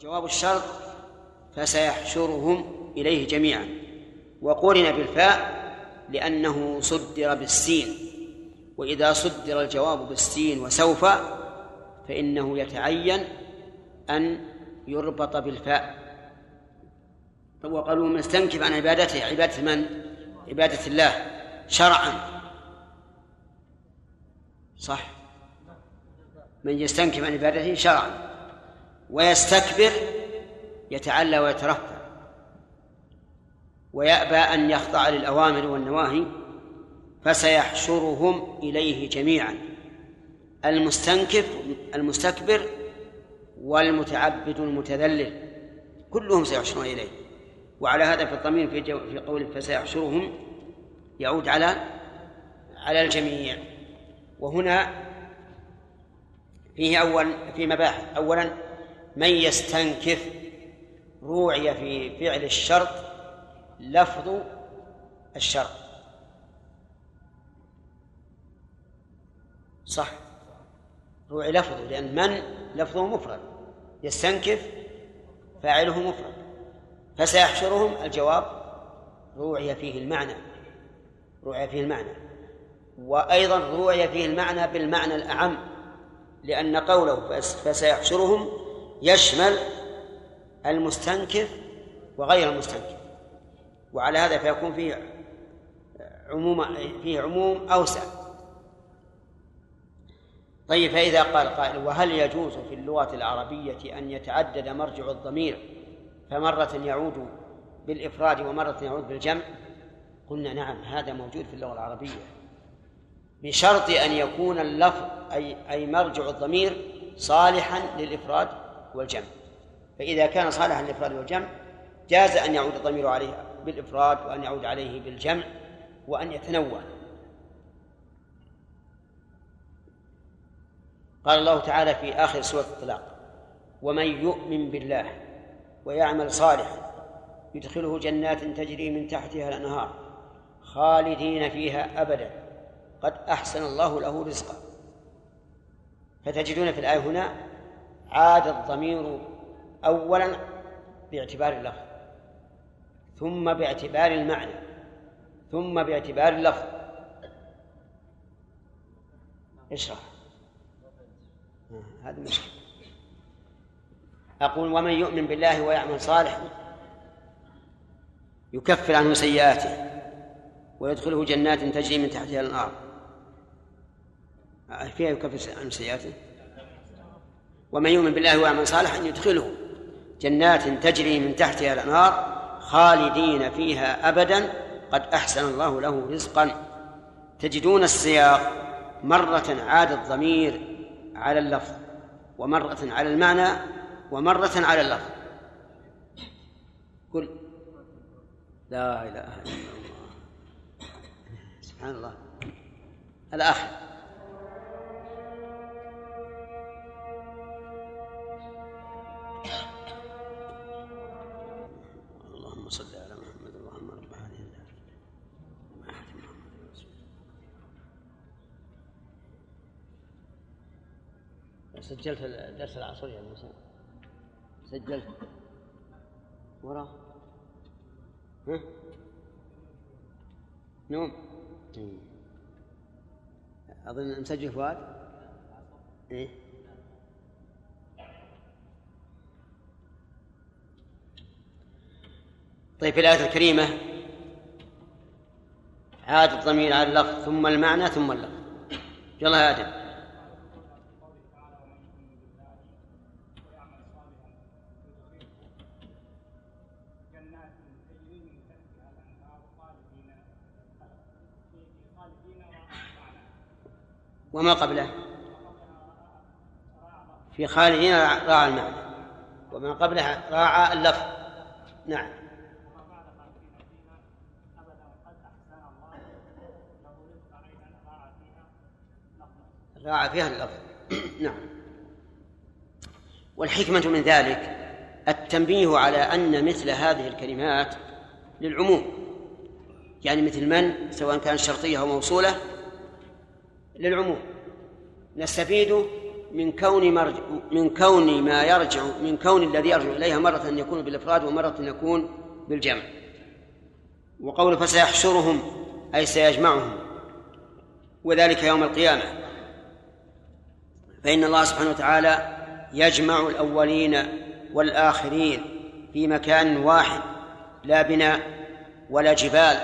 وجواب الشرط فسيحشرهم إليه جميعا. وقرن بالفاء لأنه صدر بالسين. وإذا صدر الجواب بالسين وسوف فإنه يتعين أن يربط بالفاء. وقالوا من استنكف عن عبادته؟ عبادة من؟ عبادة الله. شرعا. صح. من يستنكف عن عبادته؟ شرعا. ويستكبر يتعلى ويترفع. ويأبى أن يخضع للأوامر والنواهي فسيحشرهم إليه جميعا. المستنكف المستكبر والمتعبد المتذلل كلهم سيحشرون إليه. وعلى هذا في الضمير في, في قوله فسيحشرهم يعود على على الجميع. وهنا فيه أول في مباحث أولا من يستنكف روعي في فعل الشرط لفظ الشرط. صح. روعي لفظه لأن من لفظه مفرد. يستنكف فاعله مفرد. فسيحشرهم الجواب روعي فيه المعنى. روعي فيه المعنى. وأيضا روعي فيه المعنى بالمعنى الأعم لأن قوله فسيحشرهم يشمل المستنكف وغير المستنكف. وعلى هذا فيكون فيه عموم فيه عموم أوسع. طيب فإذا قال قائل وهل يجوز في اللغة العربية أن يتعدد مرجع الضمير فمرة يعود بالإفراد ومرة يعود بالجمع؟ قلنا نعم هذا موجود في اللغة العربية. بشرط أن يكون اللفظ أي أي مرجع الضمير صالحا للإفراد. والجمع. فإذا كان صالحا للإفراد والجمع جاز أن يعود الضمير عليه بالإفراد وأن يعود عليه بالجمع وأن يتنوع. قال الله تعالى في آخر سورة الطلاق ومن يؤمن بالله ويعمل صالحا يدخله جنات تجري من تحتها الأنهار خالدين فيها أبدا. قد أحسن الله له رزقا. فتجدون في الآية هنا عاد الضمير أولا باعتبار اللفظ ثم باعتبار المعنى ثم باعتبار اللفظ. اشرح. هذه مشكلة. أقول ومن يؤمن بالله ويعمل صالحا يكفر عنه سيئاته ويدخله جنات تجري من تحتها آه، فيها يكفر عنه سيئاته؟ ومن يؤمن بالله ويعمل صالحا يدخله جنات تجري من تحتها الأنهار خالدين فيها أبدا. قد أحسن الله له رزقا. تجدون السياق مرة عاد الضمير على اللفظ ومرة على المعنى ومرة على اللفظ. قل لا إله إلا الله. سبحان الله. الآخر. سجلت درس العصر يا موسى. سجلت. وراه. ها؟ نوم. أظن مسجل فؤاد؟ إيه. طيب في الآية الكريمة. عاد الضمير على اللفظ ثم المعنى ثم اللفظ. يلا يا آدم. وما قبله. في خالدين راعى المعنى. وما قبله راعى اللفظ. نعم. راعى فيها اللفظ. نعم. والحكمة من ذلك التنبيه على أن مثل هذه الكلمات للعموم. يعني مثل من سواء كانت شرطية أو موصولة للعموم. نستفيد من كون مرج... من كون ما يرجع من كون الذي يرجع إليها مرة يكون بالإفراد ومرة يكون بالجمع. وقول فسيحشرهم أي سيجمعهم. وذلك يوم القيامة. فإن الله سبحانه وتعالى يجمع الأولين والآخرين في مكان واحد لا بناء ولا جبال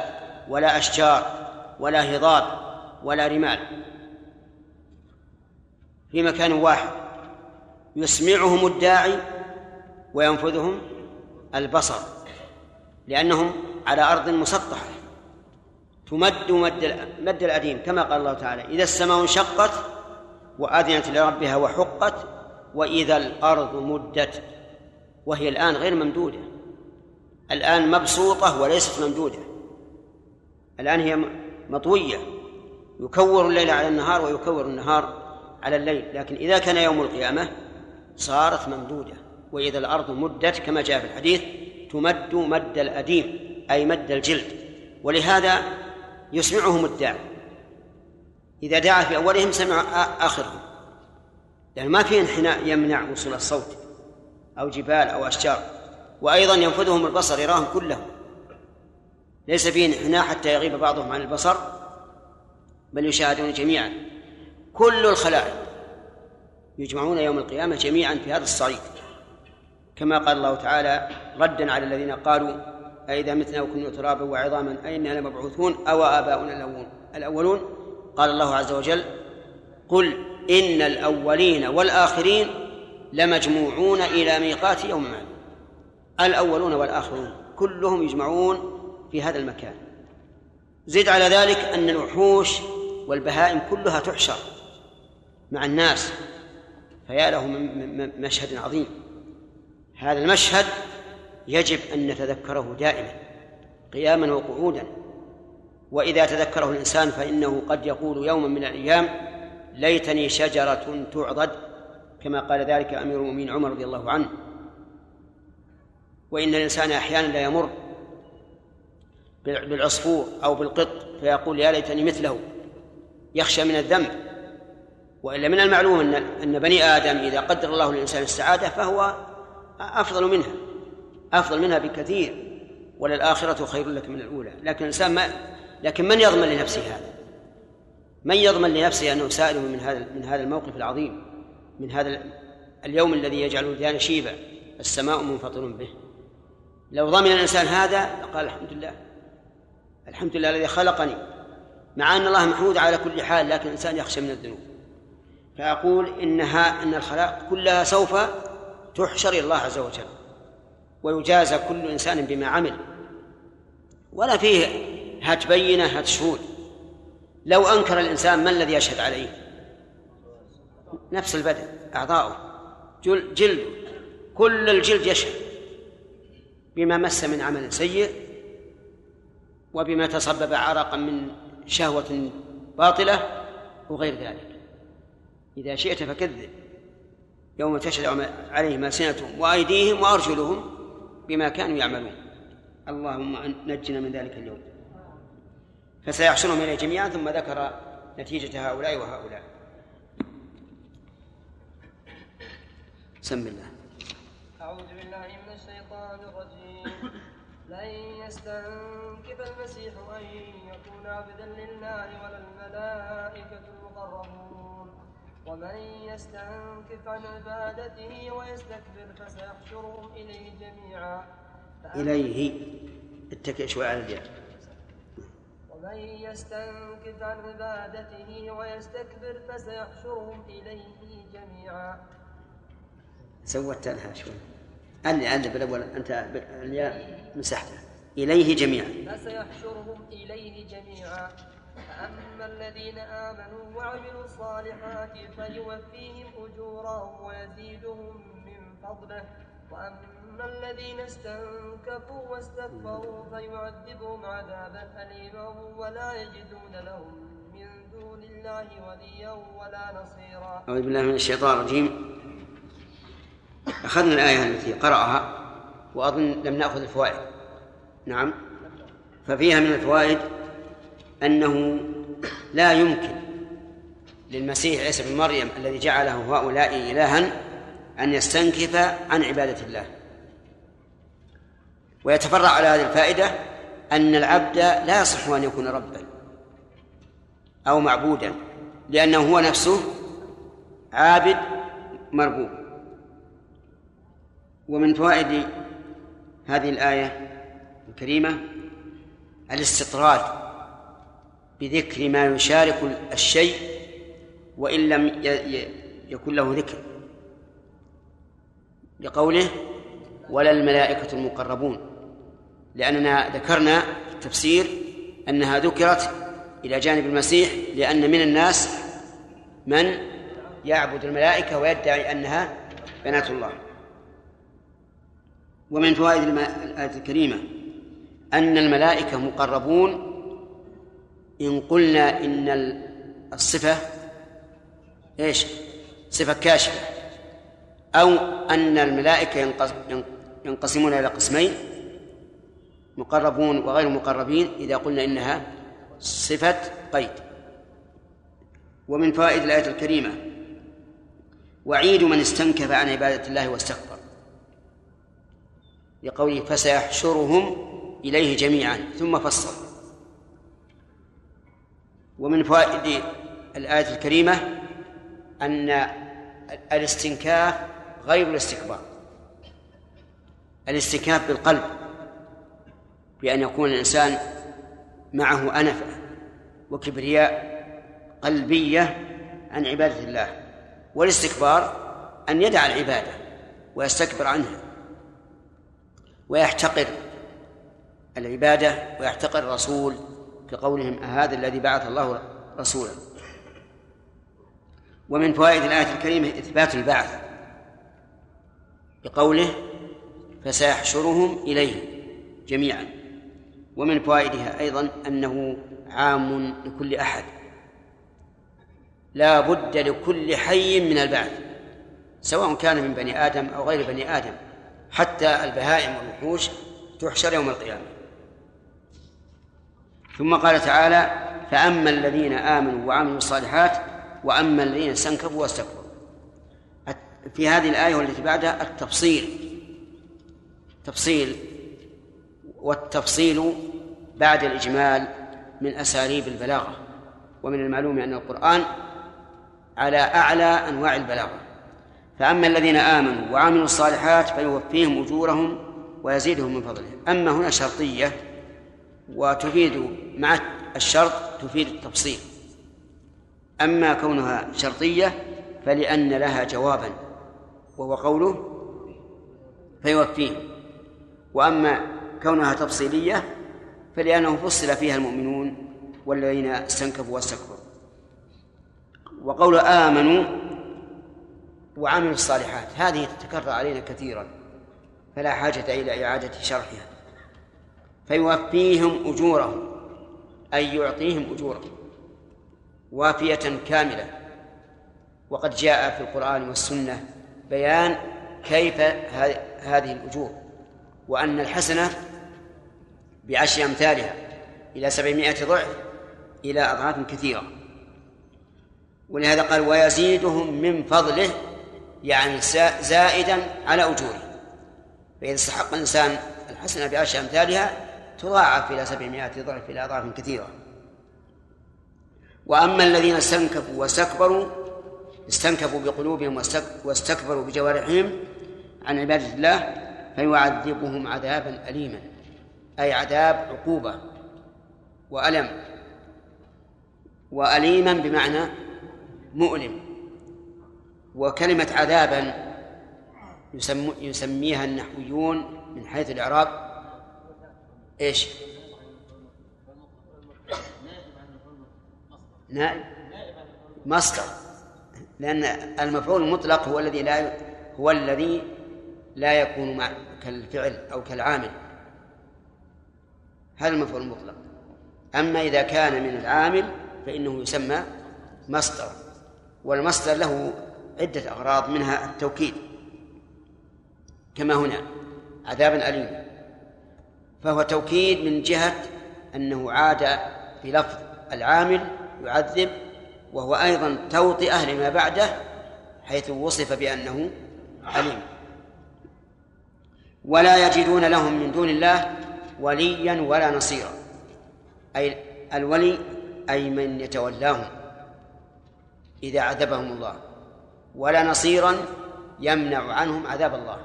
ولا أشجار ولا هضاب ولا رمال. في مكان واحد. يسمعهم الداعي وينفذهم البصر لأنهم على أرض مسطحة. تمد مد مد الأديم كما قال الله تعالى إذا السماء انشقت وأذنت لربها وحقت وإذا الأرض مدت. وهي الآن غير ممدودة. الآن مبسوطة وليست ممدودة. الآن هي مطوية. يكور الليل على النهار ويكور النهار على الليل لكن إذا كان يوم القيامة صارت ممدودة وإذا الأرض مدت كما جاء في الحديث تمد مد الأديم أي مد الجلد. ولهذا يسمعهم الداعي إذا دعا في أولهم سمع آخرهم. يعني ما في انحناء يمنع وصول الصوت أو جبال أو أشجار. وأيضا ينفذهم البصر يراهم كلهم. ليس فيه انحناء حتى يغيب بعضهم عن البصر بل يشاهدون جميعا. كل الخلائق يجمعون يوم القيامة جميعا في هذا الصعيد. كما قال الله تعالى ردا على الذين قالوا أئذا متنا وكنا ترابا وعظاما أئنا لمبعوثون أو آباؤنا الأولون. الأولون قال الله عز وجل قل إن الأولين والآخرين لمجموعون إلى ميقات يوم معلوم الأولون والآخرون كلهم يجمعون في هذا المكان. زد على ذلك أن الوحوش والبهائم كلها تحشر. مع الناس فيا له من مشهد عظيم. هذا المشهد يجب أن نتذكره دائما قياما وقعودا. وإذا تذكره الإنسان فإنه قد يقول يوما من الأيام ليتني شجرة تعضد كما قال ذلك أمير المؤمنين عمر رضي الله عنه. وإن الإنسان أحيانا لا يمر بالعصفور أو بالقط فيقول يا ليتني مثله يخشى من الذنب. وإلا من المعلوم أن أن بني آدم إذا قدر الله للإنسان السعادة فهو أفضل منها أفضل منها بكثير وللآخرة خير لك من الأولى. لكن الإنسان ما لكن من يضمن لنفسه هذا؟ من يضمن لنفسه أنه سائل من هذا من هذا الموقف العظيم من هذا اليوم الذي يجعل الولدان شيبا السماء منفطر به. لو ضمن الإنسان هذا لقال الحمد لله. الحمد لله الذي خلقني مع أن الله محمود على كل حال لكن الإنسان يخشى من الذنوب. فأقول إنها إن الخلائق كلها سوف تحشر إلى الله عز وجل ويجازى كل إنسان بما عمل. ولا فيه هات بينة هات شهود. لو أنكر الإنسان ما الذي يشهد عليه؟ نفس البدن أعضاؤه جلد كل الجلد يشهد بما مس من عمل سيء وبما تسبب عرقا من شهوة باطلة وغير ذلك. إذا شئت فكذب. يوم تشهد عليهم ألسنتهم وأيديهم وأرجلهم بما كانوا يعملون. اللهم نجنا من ذلك اليوم. فسيحشرهم إليه جميعا ثم ذكر نتيجة هؤلاء وهؤلاء. سم الله. أعوذ بالله من الشيطان الرجيم. لن يستنكف المسيح أن يكون عبدا لله ولا الملائكة المقربون. ومن يستنكف عن عبادته ويستكبر فسيحشرهم إليه جميعا. إليه. اتكئ شوي على الياء ومن يستنكف عن عبادته ويستكبر فسيحشرهم إليه جميعا. سوت لها شوي. اللي اللي بالأول أنت الياء مسحتها إليه جميعا. فسيحشرهم إليه جميعا. فأما الذين آمنوا وعملوا الصالحات فيوفيهم أجورهم ويزيدهم من فضله. وأما الذين استنكفوا واستكبروا فيعذبهم عذابا أليما ولا يجدون لهم من دون الله وليا ولا نصيرا. أعوذ بالله من الشيطان الرجيم. أخذنا الآية التي قرأها وأظن لم نأخذ الفوائد. نعم. ففيها من الفوائد أنه لا يمكن للمسيح عيسى بن مريم الذي جعله هؤلاء إلها أن يستنكف عن عبادة الله. ويتفرع على هذه الفائدة أن العبد لا يصح أن يكون ربا أو معبودا لأنه هو نفسه عابد مربوب. ومن فوائد هذه الآية الكريمة الاستطراد. بذكر ما يشارك الشيء وإن لم يكن له ذكر. لقوله ولا الملائكة المقربون لأننا ذكرنا في التفسير أنها ذكرت إلى جانب المسيح لأن من الناس من يعبد الملائكة ويدعي أنها بنات الله. ومن فوائد الآية الكريمة أن الملائكة مقربون إن قلنا إن الصفة إيش؟ صفة كاشفة. أو أن الملائكة ينقسمون إلى قسمين مقربون وغير مقربين إذا قلنا إنها صفة قيد. ومن فوائد الآية الكريمة وعيد من استنكف عن عبادة الله واستكبر. لقوله فسيحشرهم إليه جميعا ثم فصل. ومن فوائد الآية الكريمة أن الاستنكاف غير الاستكبار. الاستنكاف بالقلب بأن يكون الإنسان معه أنفة وكبرياء قلبية عن عبادة الله والاستكبار أن يدع العبادة ويستكبر عنها ويحتقر العبادة ويحتقر الرسول كقولهم هذا الذي بعث الله رسولا. ومن فوائد الآية الكريمة إثبات البعث بقوله فسيحشرهم إليه جميعا. ومن فوائدها أيضا أنه عام لكل أحد. لا بد لكل حي من البعث سواء كان من بني آدم أو غير بني آدم حتى البهائم والوحوش تحشر يوم القيامة. ثم قال تعالى فأما الذين آمنوا وعملوا الصالحات وأما الذين استنكفوا واستكبروا. في هذه الآية والتي بعدها التفصيل. تفصيل والتفصيل بعد الإجمال من أساليب البلاغة ومن المعلوم أن القرآن على أعلى أنواع البلاغة. فأما الذين آمنوا وعملوا الصالحات فيوفيهم أجورهم ويزيدهم من فضله. أما هنا شرطية وتفيد مع الشرط تفيد التفصيل. أما كونها شرطية فلأن لها جوابا وهو قوله فيوفيهم وأما كونها تفصيلية فلأنه فصل فيها المؤمنون والذين استنكفوا واستكبروا. وقول آمنوا وعملوا الصالحات هذه تتكرر علينا كثيرا فلا حاجة إلى إعادة شرحها. فيوفيهم أجورهم أي يعطيهم أجورهم وافية كاملة. وقد جاء في القرآن والسنة بيان كيف هذه الأجور وأن الحسنة بعشر أمثالها إلى سبعمائة ضعف إلى أضعاف كثيرة. ولهذا قال ويزيدهم من فضله يعني زائدا على أجوره فإذا استحق الإنسان الحسنة بعشر أمثالها تضاعف إلى سبعمائة ضعف إلى أضعاف كثيرة. وأما الذين استنكفوا واستكبروا استنكفوا بقلوبهم واستكبروا بجوارحهم عن عبادة الله فيعذبهم عذابا أليما أي عذاب عقوبة وألم وأليما بمعنى مؤلم. وكلمة عذابا يسميها النحويون من حيث الإعراب إيش؟ نائب. مصدر. لأن المفعول المطلق هو الذي لا هو الذي لا يكون مع كالفعل أو كالعامل. هذا المفعول المطلق. أما إذا كان من العامل فإنه يسمى مصدر. والمصدر له عدة أغراض منها التوكيد كما هنا عذابا أليما فهو توكيد من جهة أنه عاد في لفظ العامل يعذب وهو أيضا توطئة لما بعده حيث وصف بأنه عليم. ولا يجدون لهم من دون الله وليا ولا نصيرا. أي الولي أي من يتولاهم إذا عذبهم الله. ولا نصيرا يمنع عنهم عذاب الله.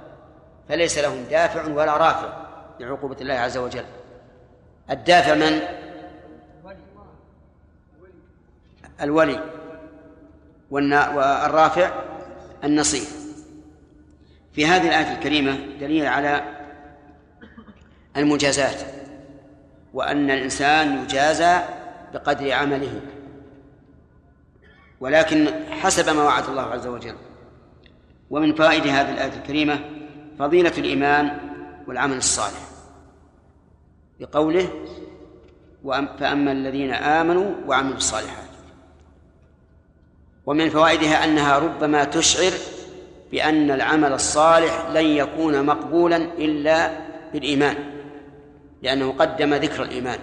فليس لهم دافع ولا رافع. لعقوبة الله عز وجل. الدافع من؟ الولي. والرافع النصير في هذه الآية الكريمة دليل على المجازات وأن الإنسان يجازى بقدر عمله. ولكن حسب ما وعد الله عز وجل. ومن فوائد هذه الآية الكريمة فضيلة الإيمان والعمل الصالح. بقوله فأما الذين آمنوا وعملوا الصالحات. ومن فوائدها أنها ربما تشعر بأن العمل الصالح لن يكون مقبولا إلا بالإيمان لأنه قدم ذكر الإيمان.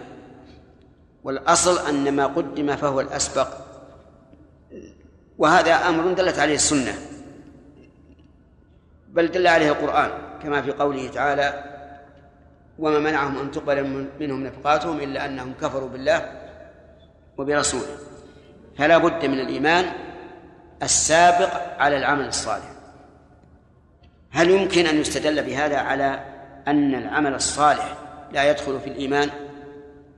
والأصل أن ما قدم فهو الأسبق. وهذا أمر دلت عليه السنة بل دل عليه القرآن كما في قوله تعالى وما منعهم أن تقبل منهم نفقاتهم إلا أنهم كفروا بالله وبرسوله. فلا بد من الإيمان السابق على العمل الصالح. هل يمكن أن يستدل بهذا على أن العمل الصالح لا يدخل في الإيمان؟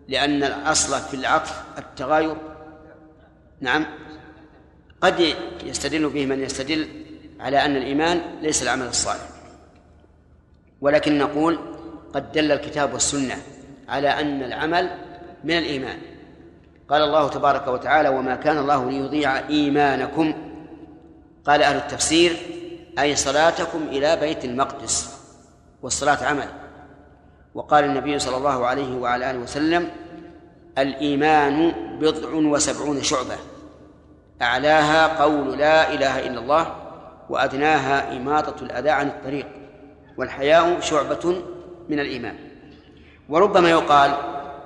لأن الأصل في العطف التغاير؟ نعم. قد يستدل به من يستدل على أن الإيمان ليس العمل الصالح. ولكن نقول قد دل الكتاب والسنة على أن العمل من الإيمان. قال الله تبارك وتعالى وما كان الله ليضيع إيمانكم. قال أهل التفسير أي صلاتكم إلى بيت المقدس والصلاة عمل. وقال النبي صلى الله عليه وعلى آله وسلم الإيمان بضع وسبعون شعبة أعلاها قول لا إله إلا الله وأدناها إماطة الأذى عن الطريق والحياء شعبة من الإيمان. وربما يقال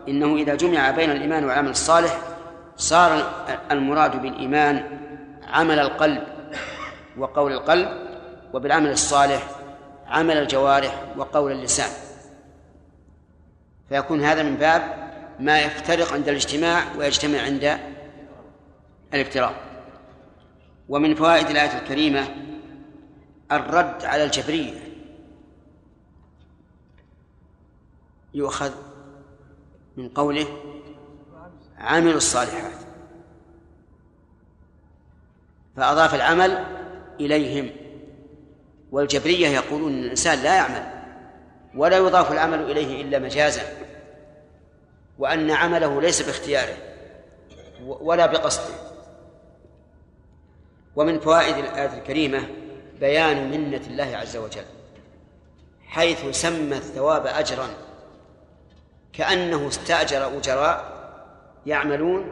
إنه إذا جمع بين الإيمان والعمل الصالح صار المراد بالإيمان عمل القلب وقول القلب وبالعمل الصالح عمل الجوارح وقول اللسان. فيكون هذا من باب ما يفترق عند الاجتماع ويجتمع عند الافتراق. ومن فوائد الآية الكريمة الرد على الجبرية. يؤخذ من قوله عملوا الصالحات. فأضاف العمل إليهم. والجبرية يقولون أن الإنسان لا يعمل ولا يضاف العمل إليه إلا مجازا وأن عمله ليس باختياره ولا بقصده. ومن فوائد الآية الكريمة بيان منة الله عز وجل حيث سمى الثواب أجرا كأنه استأجر أجراء يعملون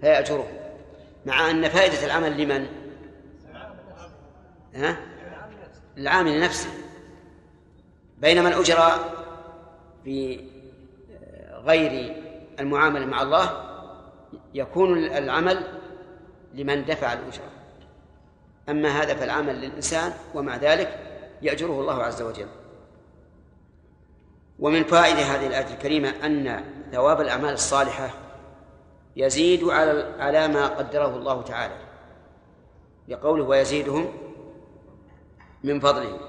فيأجرهم مع أن فائدة العمل لمن؟ ها؟ العامل نفسه بينما الأجراء في غير المعاملة مع الله يكون العمل لمن دفع الأجرة أما هذا فالعمل للإنسان ومع ذلك يأجره الله عز وجل ومن فائدة هذه الآية الكريمة أن ثواب الأعمال الصالحة يزيد على على ما قدره الله تعالى. لقوله ويزيدهم من فضله.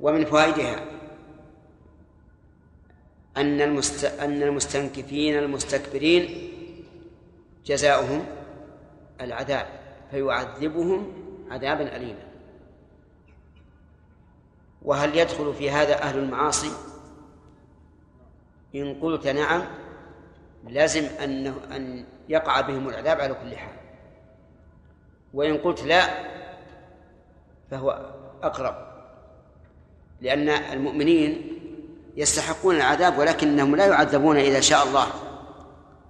ومن فوائدها أن المست... أن المستنكفين المستكبرين جزاؤهم العذاب فيعذبهم عذابا أليما. وهل يدخل في هذا أهل المعاصي؟ إن قلت نعم لازم أنه أن يقع بهم العذاب على كل حال. وإن قلت لا فهو أقرب. لأن المؤمنين يستحقون العذاب ولكنهم لا يعذبون إذا شاء الله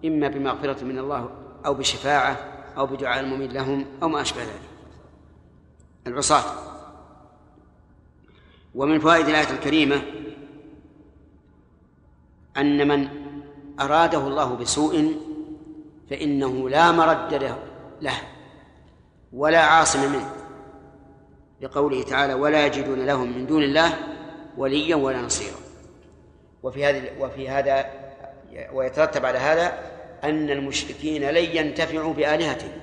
إما بمغفرة من الله أو بشفاعة أو بدعاء المؤمن لهم أو ما أشبه ذلك. العصاة. ومن فوائد الآية الكريمة أن من أراده الله بسوء فإنه لا مرد له ولا عاصم منه. لقوله تعالى ولا يجدون لهم من دون الله وليا ولا نصيرا. وفي هذه وفي هذا ويترتب على هذا أن المشركين لن ينتفعوا بآلهتهم.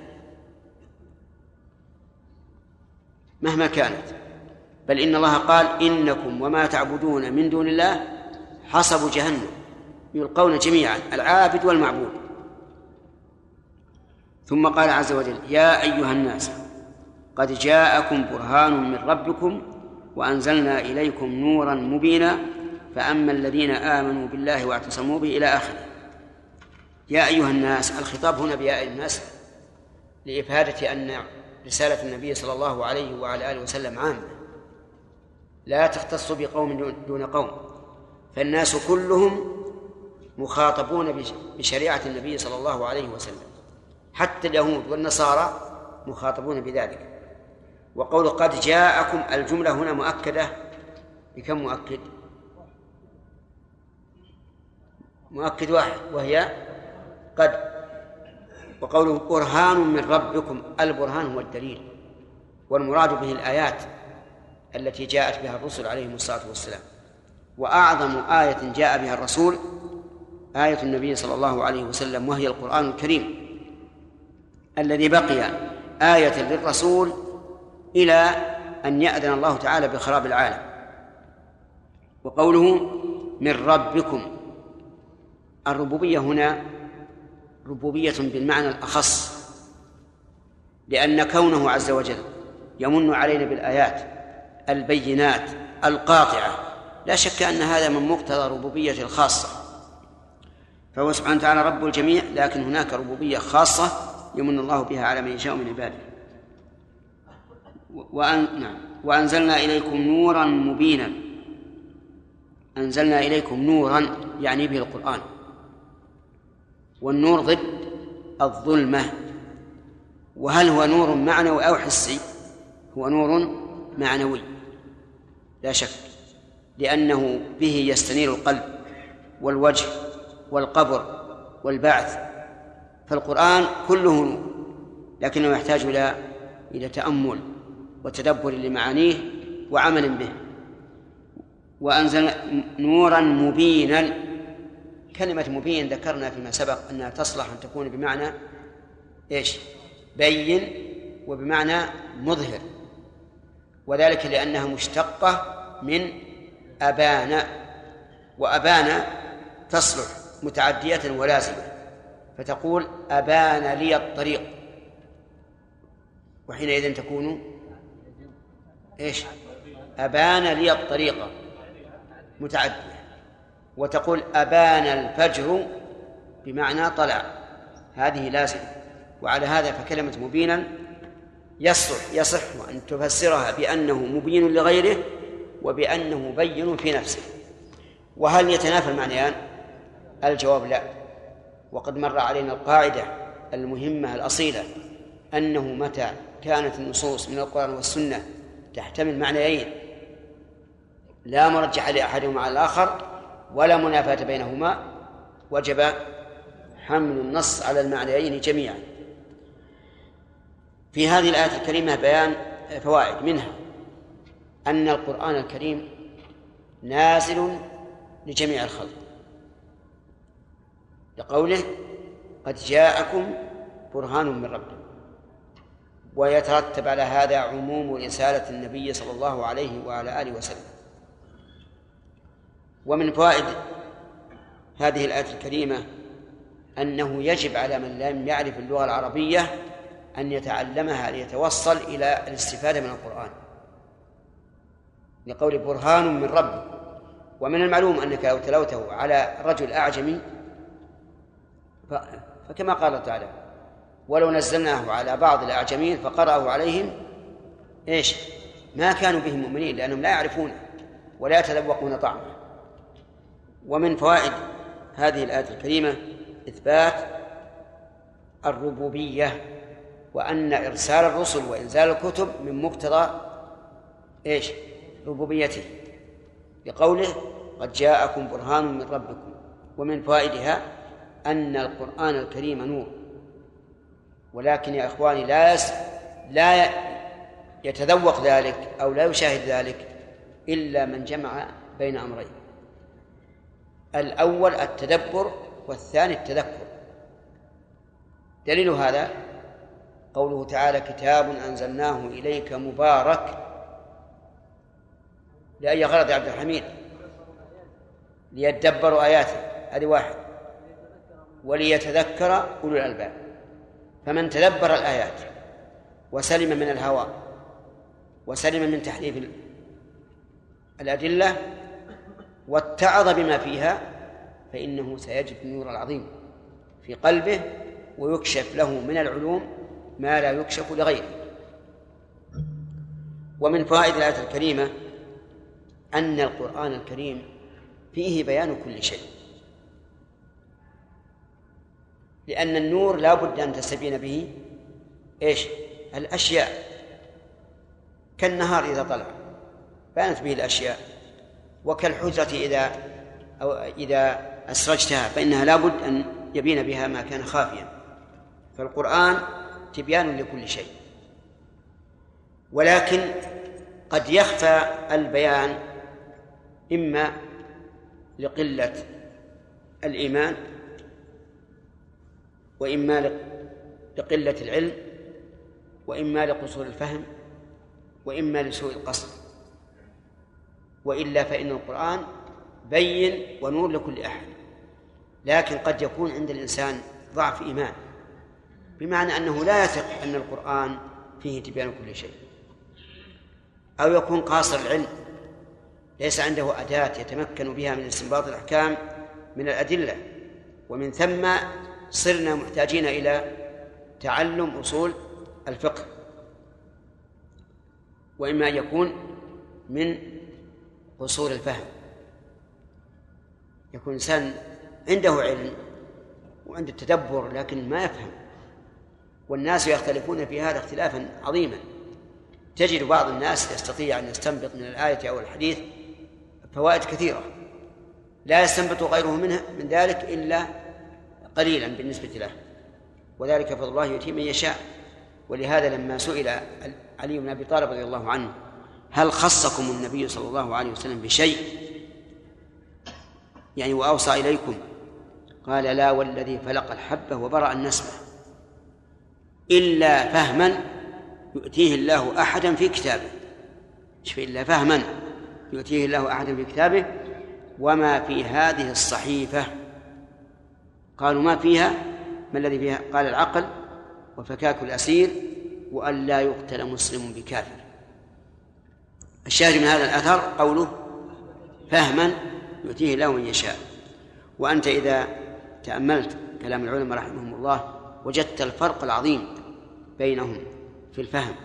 مهما كانت. بل إن الله قال إنكم وما تعبدون من دون الله حصب جهنم. يلقون جميعا العابد والمعبود. ثم قال عز وجل يا أيها الناس قد جاءكم برهان من ربكم وأنزلنا إليكم نورا مبينا فأما الذين آمنوا بالله واعتصموا به إلى آخره. يا أيها الناس الخطاب هنا بياء الناس لإفادة أن رسالة النبي صلى الله عليه وعلى آله وسلم عامة. لا تختص بقوم دون قوم فالناس كلهم مخاطبون بشريعة النبي صلى الله عليه وسلم. حتى اليهود والنصارى مخاطبون بذلك. وقول قد جاءكم الجملة هنا مؤكدة. بكم مؤكد؟ مؤكد واحد وهي قد. وقوله برهان من ربكم البرهان هو الدليل. والمراد به الآيات التي جاءت بها الرسل عليهم الصلاة والسلام. وأعظم آية جاء بها الرسول آية النبي صلى الله عليه وسلم وهي القرآن الكريم الذي بقي آية للرسول إلى أن يأذن الله تعالى بخراب العالم. وقوله من ربكم الربوبية هنا ربوبية بالمعنى الأخص لأن كونه عز وجل يمن علينا بالآيات البينات القاطعة لا شك أن هذا من مقتضى ربوبية الخاصة. فهو سبحانه وتعالى رب الجميع لكن هناك ربوبية خاصة يمن الله بها على من يشاء من عباده. وأن نعم. وأنزلنا إليكم نورا مبينا. أنزلنا إليكم نورا يعني به القرآن. والنور ضد الظلمة. وهل هو نور معنوي أو حسي؟ هو نور معنوي. لا شك. لأنه به يستنير القلب والوجه. والقبر والبعث فالقرآن كله نور لكنه يحتاج إلى إلى تأمل وتدبر لمعانيه وعمل به. وأنزل نورا مبينا كلمة مبين ذكرنا فيما سبق أنها تصلح أن تكون بمعنى إيش؟ بين وبمعنى مظهر. وذلك لأنها مشتقة من أبان وأبان تصلح. متعدية ولازمة فتقول أبان لي الطريق. وحينئذ تكون إيش؟ أبان لي الطريق. متعدية. وتقول أبان الفجر بمعنى طلع. هذه لازمة. وعلى هذا فكلمة مبينا يصح يصح أن تفسرها بأنه مبين لغيره وبأنه بين في نفسه. وهل يتنافى المعنيان؟ الجواب لا. وقد مر علينا القاعدة المهمة الأصيلة أنه متى كانت النصوص من القرآن والسنة تحتمل معنيين لا مرجح لأحدهما على الآخر ولا منافاة بينهما. وجب حمل النص على المعنيين جميعا. في هذه الآية الكريمة بيان فوائد منها أن القرآن الكريم نازل لجميع الخلق. لقوله قد جاءكم برهان من ربكم. ويترتب على هذا عموم رسالة النبي صلى الله عليه وعلى آله وسلم. ومن فوائد هذه الآية الكريمة أنه يجب على من لم يعرف اللغة العربية أن يتعلمها ليتوصل إلى الاستفادة من القرآن. لقول برهان من رب ومن المعلوم أنك لو تلوته على رجل أعجمي فكما قال تعالى ولو نزلناه على بعض الأعجمين فقرأه عليهم إيش؟ ما كانوا به مؤمنين لأنهم لا يعرفونه ولا يتذوقون طعمه. ومن فوائد هذه الآية الكريمة إثبات الربوبية وأن إرسال الرسل وإنزال الكتب من مقتضى إيش؟ ربوبيته. لقوله قد جاءكم برهان من ربكم. ومن فوائدها أن القرآن الكريم نور. ولكن يا إخواني لا يس لا يتذوق ذلك أو لا يشاهد ذلك إلا من جمع بين أمرين. الأول التدبر والثاني التذكر. دليل هذا قوله تعالى كتاب أنزلناه إليك مبارك لأي غرض يا عبد الحميد؟ ليدبروا آياته. هذه واحد. وليتذكر أولو الألباب. فمن تدبر الآيات وسلم من الهوى وسلم من تحريف الأدلة واتعظ بما فيها فإنه سيجد النور العظيم في قلبه ويكشف له من العلوم ما لا يكشف لغيره. ومن فوائد الآية الكريمة أن القرآن الكريم فيه بيان كل شيء. لأن النور لا بد أن تستبين به. إيش؟ الأشياء. كالنهار إذا طلع. بانت به الأشياء. وكالحجرة إذا أو إذا أسرجتها فإنها لا بد أن يبين بها ما كان خافيا. فالقرآن تبيان لكل شيء. ولكن قد يخفى البيان إما لقلة الإيمان وإما لقلة العلم وإما لقصور الفهم وإما لسوء القصد. وإلا فإن القرآن بين ونور لكل أحد لكن قد يكون عند الإنسان ضعف إيمان بمعنى أنه لا يثق أن القرآن فيه تبيان كل شيء. أو يكون قاصر العلم ليس عنده أداة يتمكن بها من استنباط الأحكام من الأدلة ومن ثم صرنا محتاجين إلى تعلم أصول الفقه وإما أن يكون من قصور الفهم. يكون إنسان عنده علم وعنده التدبر لكن ما يفهم والناس يختلفون في هذا اختلافا عظيما. تجد بعض الناس يستطيع أن يستنبط من الآية أو الحديث فوائد كثيرة لا يستنبط غيره منها من ذلك إلا قليلا بالنسبة له. وذلك فضل الله يؤتي من يشاء. ولهذا لما سئل علي بن أبي طالب رضي الله عنه هل خصكم النبي صلى الله عليه وسلم بشيء؟ يعني وأوصى إليكم. قال لا والذي فلق الحبة وبرأ النسمة. إلا فهما يؤتيه الله أحدا في كتابه. إلا فهما يؤتيه الله أحدا في كتابه. وما في هذه الصحيفة قالوا ما فيها؟ ما الذي فيها؟ قال العقل وفكاك الأسير وأن لا يقتل مسلم بكافر. الشاهد من هذا الأثر قوله فهما يؤتيه الله من يشاء. وأنت إذا تأملت كلام العلماء رحمهم الله وجدت الفرق العظيم بينهم في الفهم.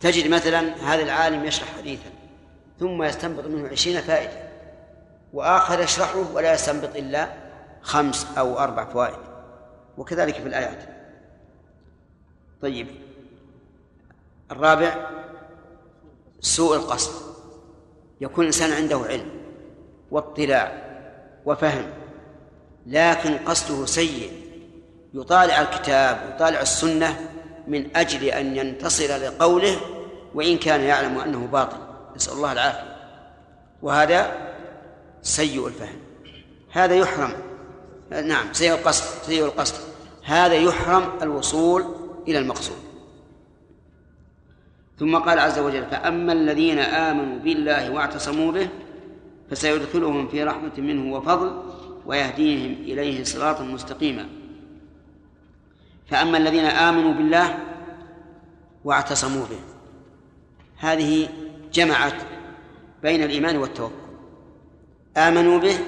تجد مثلا هذا العالم يشرح حديثا ثم يستنبط منه عشرين فائدة وآخر يشرحه ولا يستنبط إلا خمس أو أربع فوائد. وكذلك في الآيات. طيب. الرابع سوء القصد. يكون الإنسان عنده علم واطلاع وفهم لكن قصده سيء. يطالع الكتاب ويطالع السنة من أجل أن ينتصر لقوله وإن كان يعلم أنه باطل. نسأل الله العافية. وهذا سيء الفهم. هذا يحرم. نعم سيء القصد سيء القصد هذا يحرم الوصول إلى المقصود. ثم قال عز وجل فأما الذين آمنوا بالله واعتصموا به فسيدخلهم في رحمة منه وفضل ويهديهم إليه صراطا مستقيما. فأما الذين آمنوا بالله واعتصموا به هذه جمعت بين الإيمان والتوكل. آمنوا به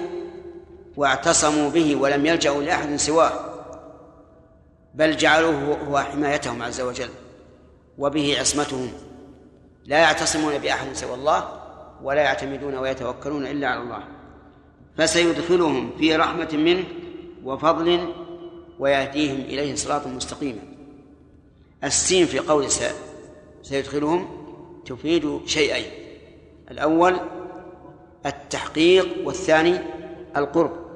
واعتصموا به ولم يلجأوا لأحد سواه بل جعلوه هو حمايتهم عز وجل وبه عصمتهم. لا يعتصمون بأحد سوى الله ولا يعتمدون ويتوكلون إلا على الله فسيدخلهم في رحمة منه وفضل ويهديهم إليه صراطا مستقيما. السين في قول سيدخلهم تفيد شيئين الأول التحقيق والثاني القرب.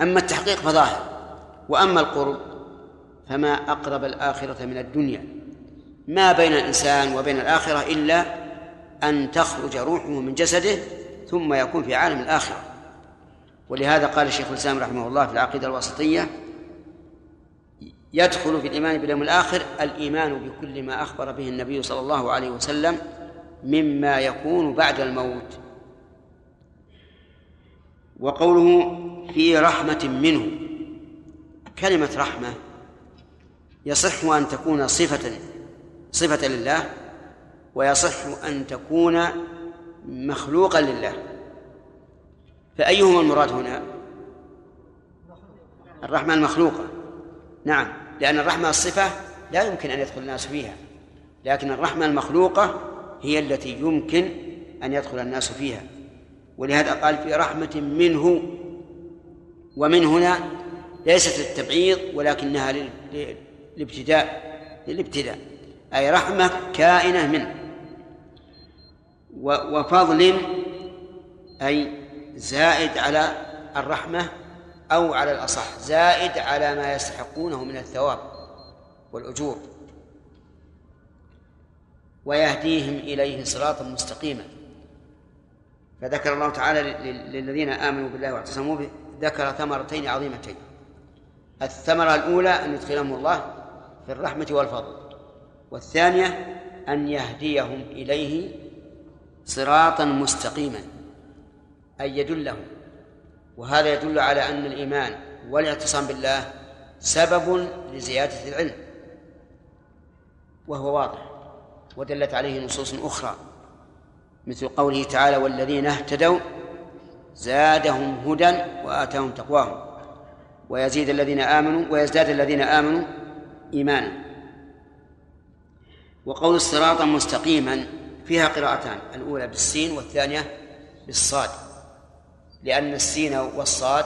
أما التحقيق فظاهر وأما القرب فما أقرب الآخرة من الدنيا. ما بين الإنسان وبين الآخرة إلا أن تخرج روحه من جسده ثم يكون في عالم الآخرة. ولهذا قال الشيخ الإسلام رحمه الله في العقيدة الوسطية يدخل في الإيمان باليوم الآخر الإيمان بكل ما أخبر به النبي صلى الله عليه وسلم مما يكون بعد الموت. وقوله في رحمة منه. كلمة رحمة يصح أن تكون صفة صفة لله ويصح أن تكون مخلوقا لله. فأيهما المراد هنا؟ الرحمة المخلوقة. نعم لأن الرحمة الصفة لا يمكن أن يدخل الناس فيها. لكن الرحمة المخلوقة هي التي يمكن أن يدخل الناس فيها. ولهذا قال في رحمة منه ومن هنا ليست للتبعيض ولكنها للابتداء للابتداء. أي رحمة كائنة منه. وفضل أي زائد على الرحمة أو على الأصح زائد على ما يستحقونه من الثواب والأجور. ويهديهم إليه صراطا مستقيما. فذكر الله تعالى للذين آمنوا بالله واعتصموا به ذكر ثمرتين عظيمتين. الثمرة الأولى أن يدخلهم الله في الرحمة والفضل. والثانية أن يهديهم إليه صراطا مستقيما أي يدلهم. وهذا يدل على أن الإيمان والاعتصام بالله سبب لزيادة العلم. وهو واضح. ودلت عليه نصوص أخرى مثل قوله تعالى والذين اهتدوا زادهم هدى وآتاهم تقواهم. ويزيد الذين آمنوا ويزداد الذين آمنوا إيمانا. وقول الصراط مستقيما فيها قراءتان الأولى بالسين والثانية بالصاد. لأن السين والصاد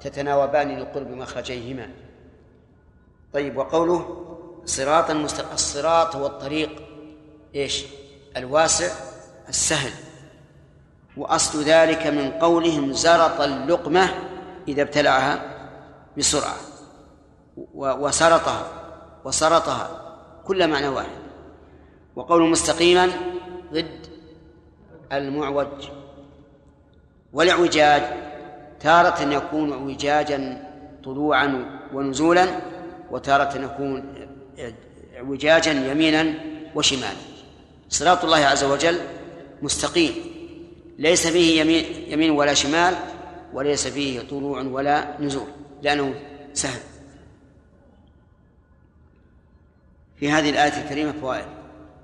تتناوبان لقرب مخرجيهما. طيب وقوله صراطا مستقيما الصراط هو الطريق إيش؟ الواسع السهل. وأصل ذلك من قولهم زرط اللقمة إذا ابتلعها بسرعة وسرطها وسرطها كل معنى واحد. وقول مستقيما ضد المعوج والإعوجاج تارة يكون إعوجاجا طلوعا ونزولا وتارة يكون إعوجاجا يمينا وشمالا. صراط الله عز وجل مستقيم. ليس فيه يمين يمين ولا شمال وليس فيه طلوع ولا نزول لأنه سهل في هذه الآية الكريمة فوائد.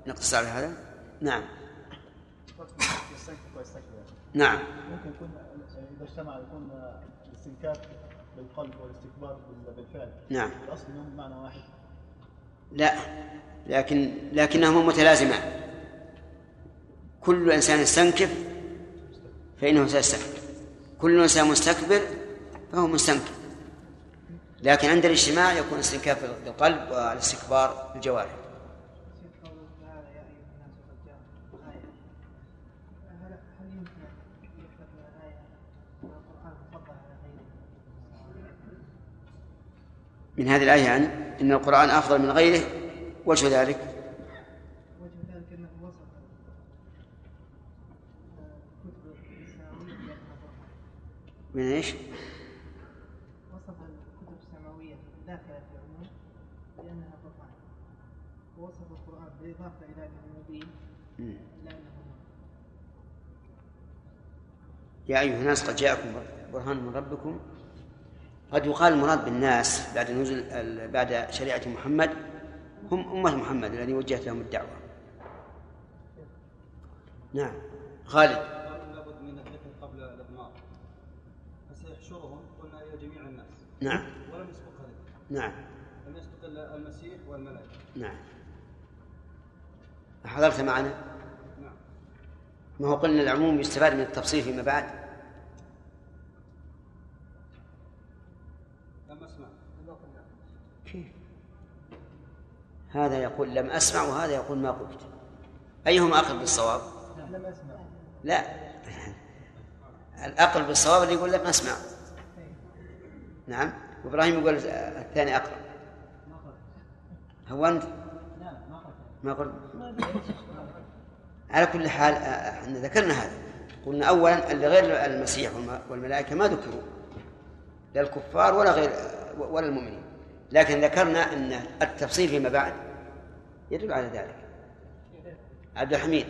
نقتصر على هذا؟ نعم. نعم. ممكن يكون إذا اجتمع يكون الاستنكاف بالقلب والاستكبار بالفعل. نعم. الأصل إنهم بمعنى واحد. لا. لكن لكنهما متلازمان كل إنسان يستنكف فإنه سيستكبر. كل إنسان مستكبر فهو مستنكف لكن عند الاجتماع يكون استنكاف بالقلب والاستكبار بالجوارح من هذه الآية يعني أن القرآن أفضل من غيره وجه ذلك وجه ذلك أنه وصف الكتب السماوية من إيش؟ وصف الكتب السماوية داخلة في العموم بأنها قرآن ووصف القرآن بالإضافة إلى أنه مبين إلى أنه يا أيها الناس قد جاءكم برهان من ربكم. قد يقال المراد بالناس بعد نزول بعد شريعة محمد هم أمة محمد الذي وجهت لهم الدعوة. نعم. خالد لابد من الذكر قبل الإضمار فسيحشرهم قلنا إلى جميع الناس نعم. ولم يسبق نعم. لم يسبق إلا المسيح والملائكة. نعم. حضرت معنا نعم. ما هو قلنا العموم يستفاد من التفصيل فيما بعد. لم أسمع. كيف؟ هذا يقول لم أسمع وهذا يقول ما قلت. أيهما أقرب بالصواب؟ لم أسمع لا. الأقرب بالصواب اللي يقول لم أسمع. نعم. وإبراهيم يقول الثاني أقرب هو أنت؟ ما قلت. على كل حال إحنا ذكرنا هذا. قلنا اولا اللي غير المسيح والم- والملائكة ما ذكروا. لا الكفار ولا غير ولا المؤمنين. لكن ذكرنا إن التفصيل فيما بعد. يدل على ذلك. عبد الحميد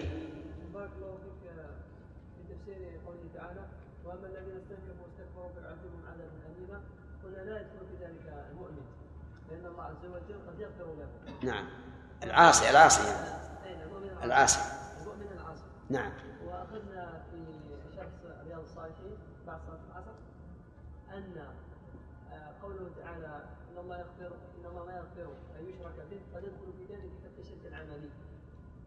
بارك الله فيك في تفسير قوله تعالى واما الذين استنكفوا واستكبروا فيعذبهم عذابا اليما قلنا لا يدخل في ذلك المؤمن لأن الله عز وجل قد يغفر له نعم. العاصي العاصي يعني. المؤمن العاصي. العاصي. المؤمن العاصي. نعم. وأخذنا في شرح رياض الصالحين بعد صلاة العصر أن آه، قوله تعالى إن الله يغفر إن الله لا يغفر أن يشرك به قد يدخل في ذلك حتى الشرك العملي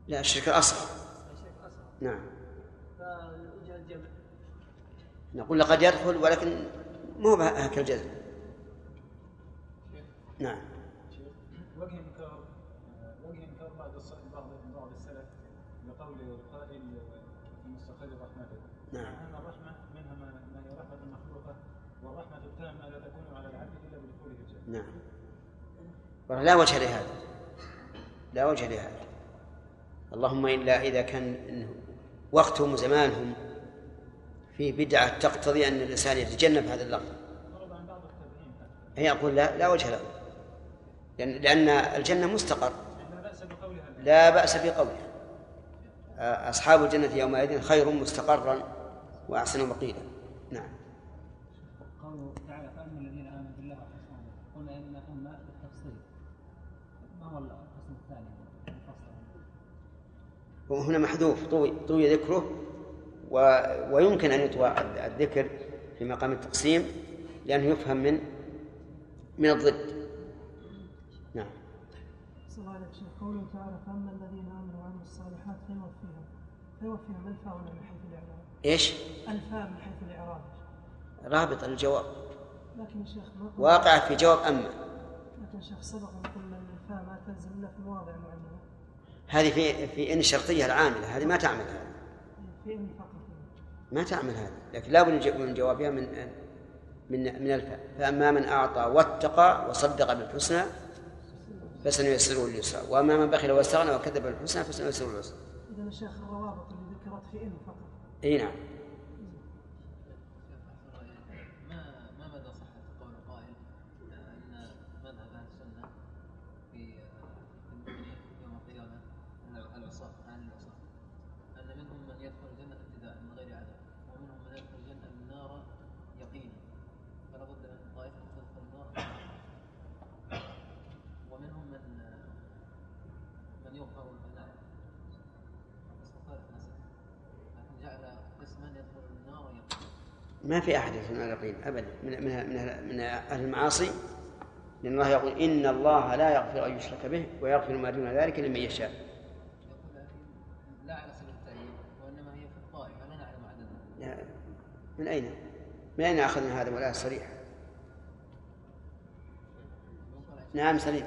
لا الشرك الاصغر الشرك الاصغر نعم. فوجه الجمع. نقول لقد يدخل ولكن مو هكا الجزم نعم. لا وجه لهذا. لا وجه لهذا. اللهم إلا إذا كان وقتهم وزمانهم في بدعة تقتضي أن الإنسان يتجنب هذا اللفظ هي أقول لا لا وجه له. لأن, لأن الجنة مستقر. لا بأس بقولها أصحاب الجنة يومئذ خير مستقرا وأحسن مقيلا. نعم قوله تعالى فأما الذين آمنوا بالله ورسوله قلنا إن أما بالتفصيل ما هو القسم الثاني المفصل وهنا محذوف طوي, طوي ذكره و ويمكن أن يطوى الذكر في مقام التقسيم لأنه يفهم من من الضد. نعم. قوله تعالى فأما الذين آمنوا وعملوا الصالحات فيوفيهم فيوفيهم الفاء من حيث الإعراب؟ إيش؟ الفاء من حيث الإعراب. رابط الجواب. لكن شيخ واقع في جواب أما. لكن شيخ سبق قلنا أن الفاء ما تنزل إلا في مواضع معينة. هذه في في إن الشرطية العاملة هذه ما تعمل هذه ما تعمل هذا لكن لا بد من جوابها من من من الفاء فأما من أعطى واتقى وصدق بالحسنى فسنيسره لليسرى وأما من بخل واستغنى وكذب بالحسنى فسنيسره لليسرى إذا يا شيخ الروابط اللي ذكرت في إن فقط إي نعم. ما في أحد يكون على اليقين أبدا من من من, أهل المعاصي لأن الله يقول إن الله لا يغفر أن يشرك به ويغفر ما دون ذلك لمن يشاء. لا على سبيل التعيين وإنما هي في الطائفه لا نعلم عددها من أين؟ من أين أخذنا هذا؟ ولا صريح؟ نعم سليم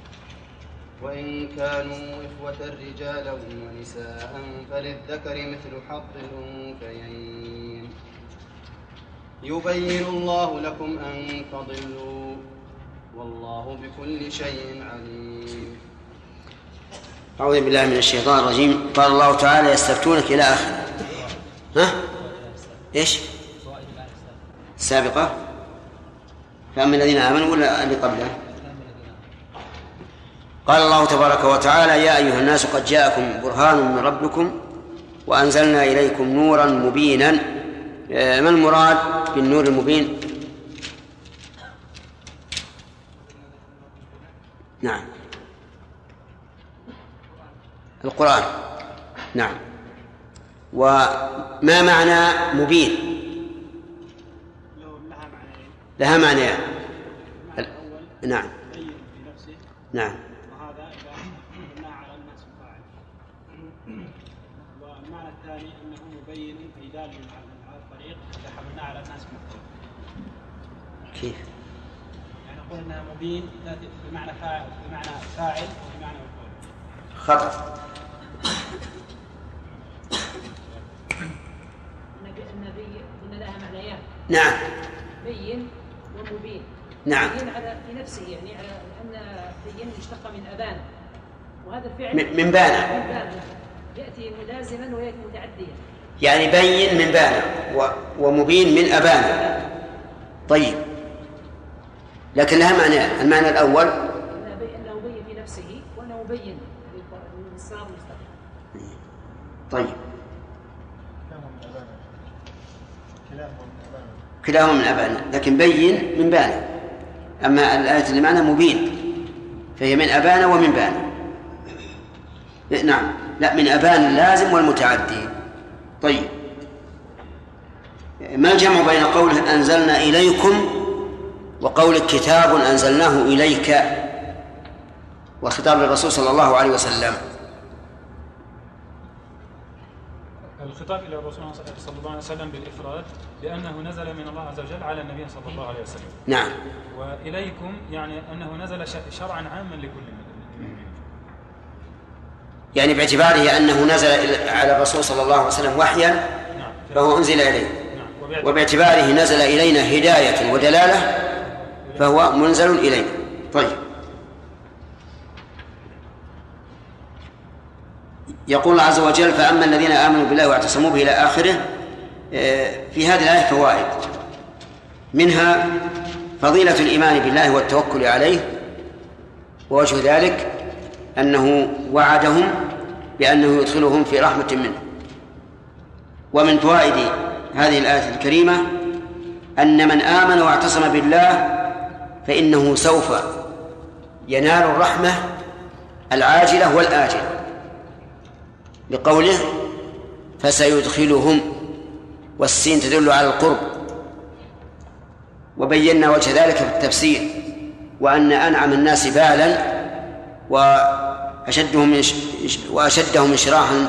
وإن كانوا إخوة رجالا ونساء فللذكر مثل حظ الأنثيين يبين الله لكم أن تضلوا والله بكل شيء عليم أعوذ بالله من الشيطان الرجيم قال الله تعالى يستفتونك إلى آخره ها؟ إيش؟ السابقة فأما الذين آمنوا ولا اللي قبله؟ قال الله تبارك وتعالى يا أيها الناس قد جاءكم برهان من ربكم وأنزلنا إليكم نورا مبينا. آه، ما المراد بالنور المبين؟ نعم. القرآن. نعم. وما معنى مبين؟ لها معنيان نعم. نعم وهذا الطريق اذا حملناه على الناس مختلف كيف؟ يعني نقول انها مبين بمعنى فاعل بمعنى فاعل وبمعنى مفعول. خطأ. النبي ان لها معنيان. نعم. بين ومبين. نعم. بين على في نفسه يعني على أن بين مشتق من أبان. وهذا الفعل من- من بان. من بان. يأتي ملازما ويأتي متعديا. يعني بين من بان و- ومبين من أبان. طيب. لكن لها معنى. المعنى الأول انه بين في نفسه مبين للصراط المستقيم طيب. كلاهما من أبانا أبانا لكن بين من بان. أما الآية اللي معنا مبين فهي من أبان ومن بان. نعم. لا من أبان اللازم والمتعدي. طيب. ما الجمع بين قوله أنزلنا إليكم وقول كتاب أنزلناه إليك وخطاب للرسول صلى الله عليه وسلم. الخطاب إلى الرسول صلى الله عليه وسلم بالإفراد لأنه نزل من الله عز وجل على النبي صلى الله عليه وسلم. نعم. وإليكم يعني أنه نزل شرعا عاما لكل المؤمنين يعني باعتباره أنه نزل على الرسول صلى الله عليه وسلم وحيا نعم. فهو أنزل إليه. نعم. وباعت- وباعتباره نزل إلينا هداية ودلالة فهو منزل إلينا طيب. يقول الله عز وجل فأما الذين آمنوا بالله واعتصموا به إلى آخره آه، في هذه الآية فوائد. منها فضيلة الإيمان بالله والتوكل عليه ووجه ذلك أنه وعدهم بأنه يدخلهم في رحمة منه. ومن فوائد هذه الآية الكريمة أن من آمن واعتصم بالله فإنه سوف ينال الرحمة العاجلة والآجلة. لقوله فسيدخلهم والسين تدل على القرب. وبينا وجه ذلك في التفسير وأن أنعم الناس بالا وأشدهم وأشدهم انشراحا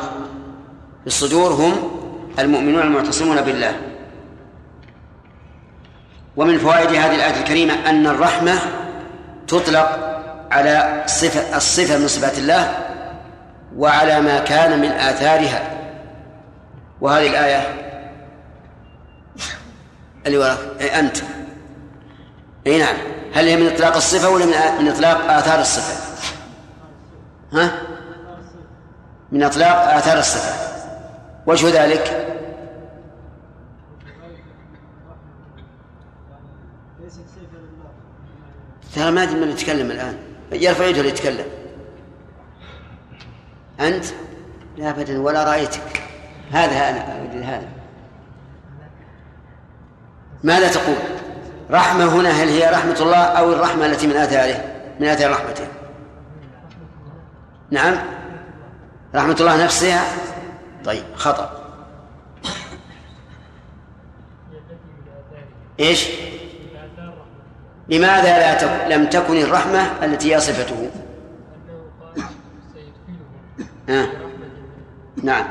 في الصدور هم المؤمنون المعتصمون بالله. ومن فوائد هذه الآية الكريمة أن الرحمة تطلق على صفة الصفة من صفات الله وعلى ما كان من آثارها. وهذه الآية اللي وراك. أي أنت. أي نعم. هل هي من إطلاق الصفة ولا من إطلاق آثار الصفة؟ ها؟ من إطلاق آثار الصفة. وجه ذلك ليست سيفا لله ترى ما أدري من يتكلم الآن. يرفع يده ليتكلم. أنت؟ لا ابدا ولا رأيتك. هذا أنا هذا. ماذا تقول؟ رحمة هنا هل هي رحمة الله أو الرحمة التي من اثاره من اثار رحمته. نعم. رحمة الله نفسها؟ طيب خطأ. إيش؟ لماذا لا تك... لم تكن الرحمة التي هي صفته؟ آه. نعم.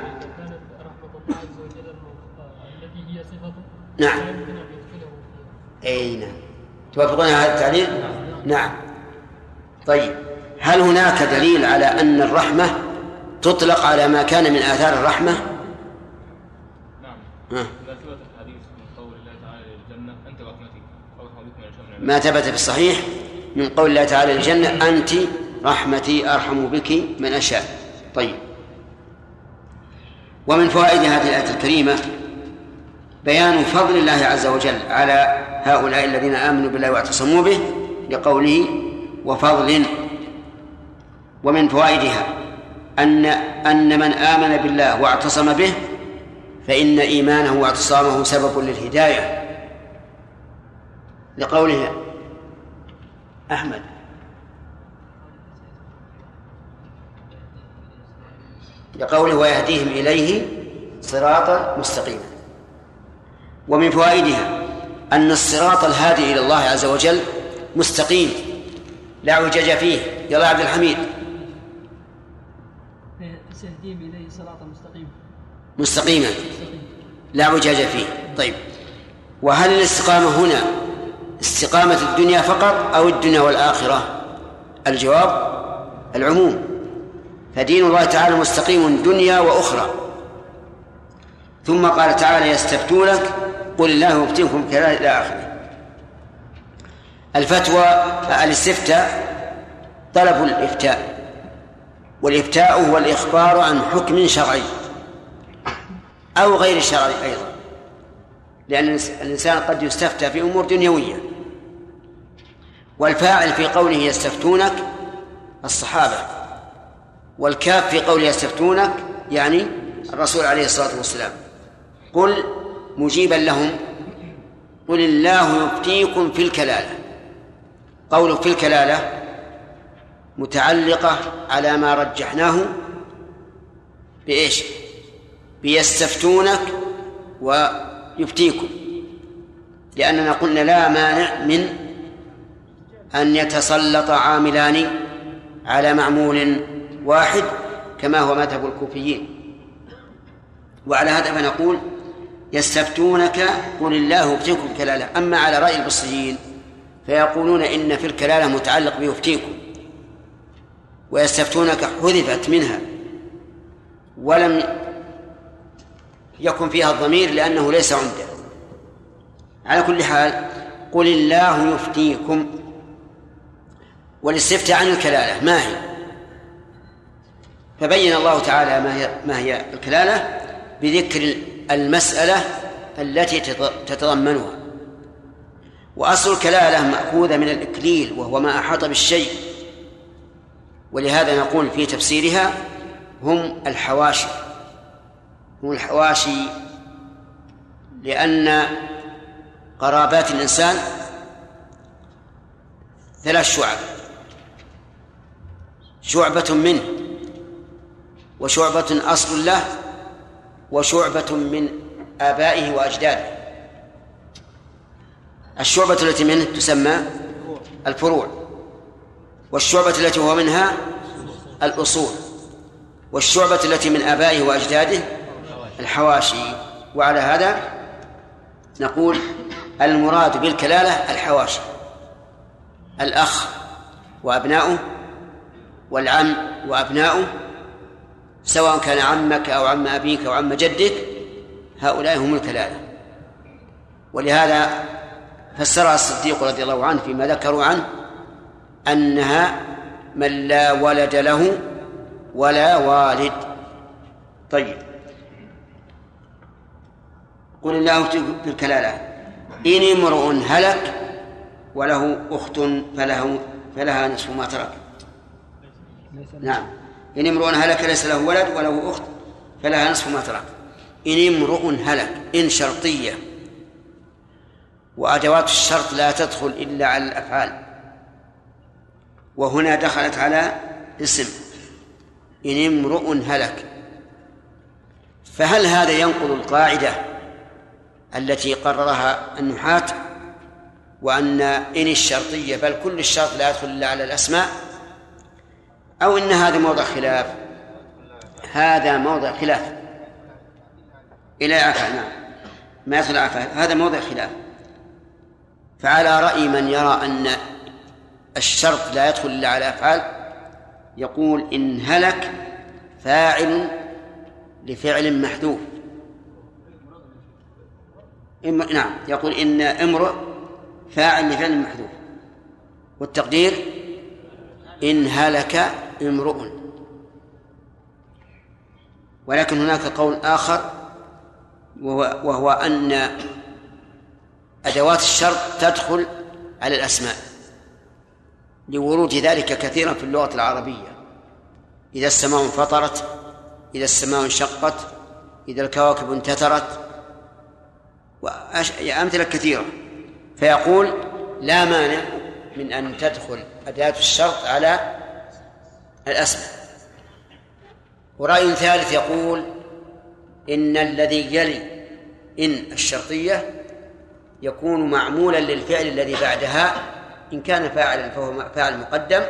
نعم. أي نعم. توافقون على هذا التعليل؟ نعم. طيب. هل هناك دليل على أن الرحمة تطلق على ما كان من آثار الرحمة؟ نعم. آه. إذا ثبت الحديث من قول الله تعالى للجنة أنت رحمتي أو رحمتك من شمل ما ثبت في الصحيح من قول الله تعالى للجنة أنت رحمتي أرحم بك من أشاء. طيب. ومن فوائد هذه الآية الكريمة بيان فضل الله عز وجل على هؤلاء الذين آمنوا بالله واعتصموا به لقوله وفضل. ومن فوائدها أن أن من آمن بالله واعتصم به فإن إيمانه واعتصامه سبب للهداية. لقوله أحمد. لقوله ويهديهم إليه صراطا مستقيما ومن فوائدها أن الصراط الهادي إلى الله عز وجل مستقيم. لا أعوجاج فيه. يلا عبد الحميد. إليه صراطا مستقيما. مستقيما. مستقيم لا أعوجاج فيه. طيب. وهل الاستقامة هنا استقامة الدنيا فقط أو الدنيا والآخرة؟ الجواب العموم. فدين الله تعالى مستقيم دنيا وأخرى. ثم قال تعالى يستفتونك قل الله يفتيكم كذا إلى آخره. الفتوى الاستفتاء طلب الإفتاء والإفتاء هو الإخبار عن حكم شرعي أو غير شرعي أيضا. لأن الإنسان قد يستفتى في أمور دنيوية. والفاعل في قوله يستفتونك الصحابة والكاف في قوله يستفتونك يعني الرسول عليه الصلاة والسلام. قل مجيبا لهم قل الله يفتيكم في الكلالة. قول في الكلالة متعلقة على ما رجحناه بإيش؟ بيستفتونك ويفتيكم لأننا قلنا لا مانع من أن يتسلط عاملان على معمول واحد كما هو مذهب الكوفيين. وعلى هذا فنقول يستفتونك قل الله يفتيكم كلالة أما على رأي البصريين فيقولون إن في الكلالة متعلق بيفتيكم. ويستفتونك حذفت منها ولم يكن فيها الضمير لأنه ليس عنده على كل حال قل الله يفتيكم. والاستفتاء عن الكلالة ما هي؟ فبين الله تعالى ما هي ما هي الكلالة بذكر المسألة التي تتضمنها. وأصل الكلالة مأخوذة من الإكليل وهو ما أحاط بالشيء. ولهذا نقول في تفسيرها هم الحواشي. هم الحواشي لأن قرابات الإنسان ثلاث شعب شعبة منه وشعبة أصل له وشعبة من آبائه وأجداده. الشعبة التي منه تسمى الفروع والشعبة التي هو منها الأصول والشعبة التي من آبائه وأجداده الحواشي. وعلى هذا نقول المراد بالكلالة الحواشي. الأخ وأبناؤه والعم وأبناؤه سواء كان عمك أو عم أبيك أو عم جدك هؤلاء هم الكلالة. ولهذا فسرها الصديق رضي الله عنه فيما ذكروا عنه أنها من لا ولد له ولا والد. طيب. قل الله في الكلالة إن امرؤ هلك وله أخت فله فلها نصف ما ترك. نعم. إن امرؤ هلك ليس له ولد وله أخت فلها نصف ما ترك. إن امرؤ هلك إن شرطية. وأدوات الشرط لا تدخل إلا على الأفعال. وهنا دخلت على اسم. إن امرؤ هلك. فهل هذا ينقض القاعدة؟ التي قررها النحاة وأن إن الشرطية بل كل الشرط لا يدخل إلا على الأسماء أو إن هذا موضع خلاف. هذا موضع خلاف. إلى عفا نعم. ما يدخل عفا. هذا موضع خلاف. فعلى رأي من يرى أن الشرط لا يدخل إلا على أفعال يقول إن هلك فاعل لفعل محذوف. نعم. يقول إن امرؤ فاعل لفعل محذوف. والتقدير إن هلك امرؤ. ولكن هناك قول آخر وهو, وهو أن أدوات الشرط تدخل على الأسماء لورود ذلك كثيرا في اللغة العربية. إذا السماء انفطرت إذا السماء انشقت إذا الكواكب انتثرت وأمثلة كثيرة. فيقول لا مانع من أن تدخل أداة الشرط على الأسماء. ورأي ثالث يقول إن الذي يلي إن الشرطية يكون معمولا للفعل الذي بعدها إن كان فاعلا فهو فاعل مقدم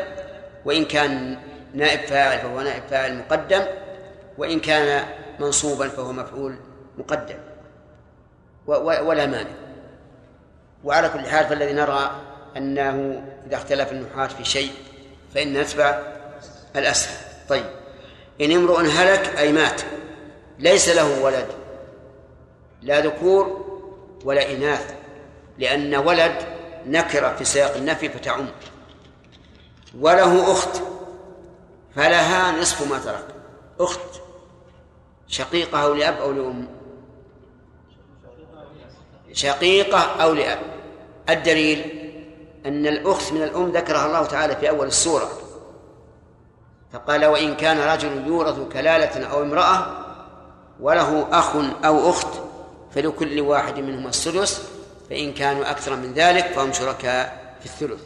وإن كان نائب فاعل فهو نائب فاعل مقدم وإن كان منصوبا فهو مفعول مقدم. ولا مانع. وعلى كل حال فالذي نرى أنه إذا اختلف النحاة في شيء فإن نتبع الأسهل. طيب. إن امرؤ هلك أي مات ليس له ولد لا ذكور ولا إناث لأن ولد نكرة في سياق النفي فتعم. وله أخت فلها نصف ما ترك. أخت شقيقة أو لأب أو لأم. شقيقة أو لأب. الدليل أن الأخت من الأم ذكرها الله تعالى في أول السورة. فقال وإن كان رجل يورث كلالة أو امرأة وله أخ أو أخت فلكل واحد منهما السدس فإن كانوا أكثر من ذلك فهم شركاء في الثلث.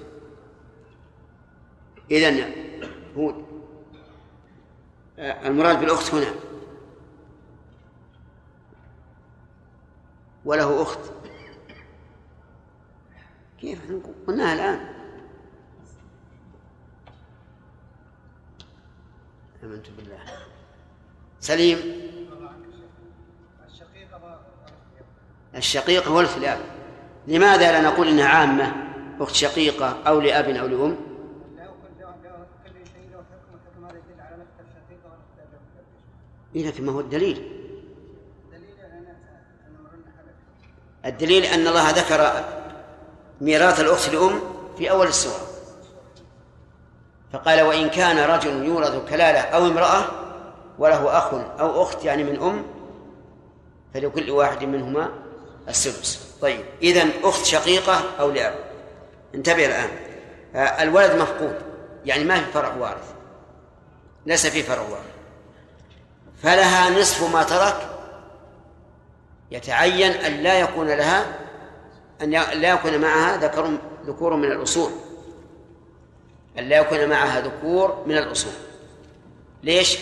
إذن آه، المراد بالأخت هنا. وله أخت. كيف قلناها الآن. آمنت بالله. سليم. الشقيق هو الخلاف. لماذا لا نقول إنها عامة؟ أخت شقيقة أو لأب أو لأم؟ إيه لكن ما هو الدليل. الدليل أن الله ذكر ميراث الأخت لأم في أول السورة. فقال وإن كان رجل يورث كلالة أو امرأة وله أخ أو أخت يعني من أم فلكل واحد منهما السدس. طيب إذن أخت شقيقة أو لأب؟ انتبه الآن. آه، الولد مفقود يعني ما في فرع وارث ليس في فرع وارث. فلها نصف ما ترك يتعين أن لا يكون لها أن لا يكون معها ذكر ذكور من الأصول. أن لا يكون معها ذكور من الأصول. ليش؟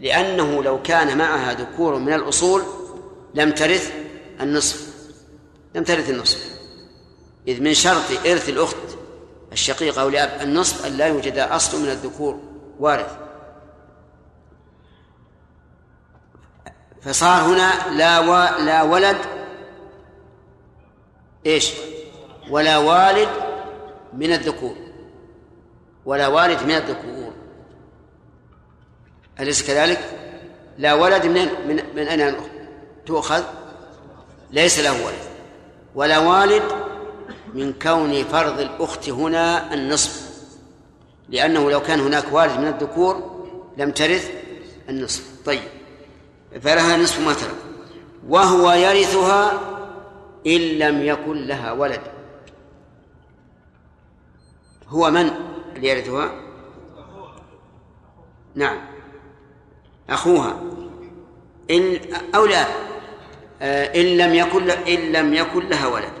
لأنه لو كان معها ذكور من الأصول لم ترث النصف. لم ترث النصف. إذ من شرط إرث الأخت الشقيقة أو لأب النصف أن لا يوجد أصل من الذكور وارث. فصار هنا لا و... لا ولد إيش؟ ولا والد من الذكور ولا والد من الذكور أليس كذلك؟ لا ولد من من من أين تؤخذ؟ ليس له ولد ولا والد من كون فرض الأخت هنا النصف لأنه لو كان هناك والد من الذكور لم ترث النصف طيب فلها نصف ما ترك وهو يرثها إن لم يكن لها ولد. هو من اللي يرثها؟ نعم. أخوها. إن أو لا. آه، إن لم يكن إن لم يكن لها ولد.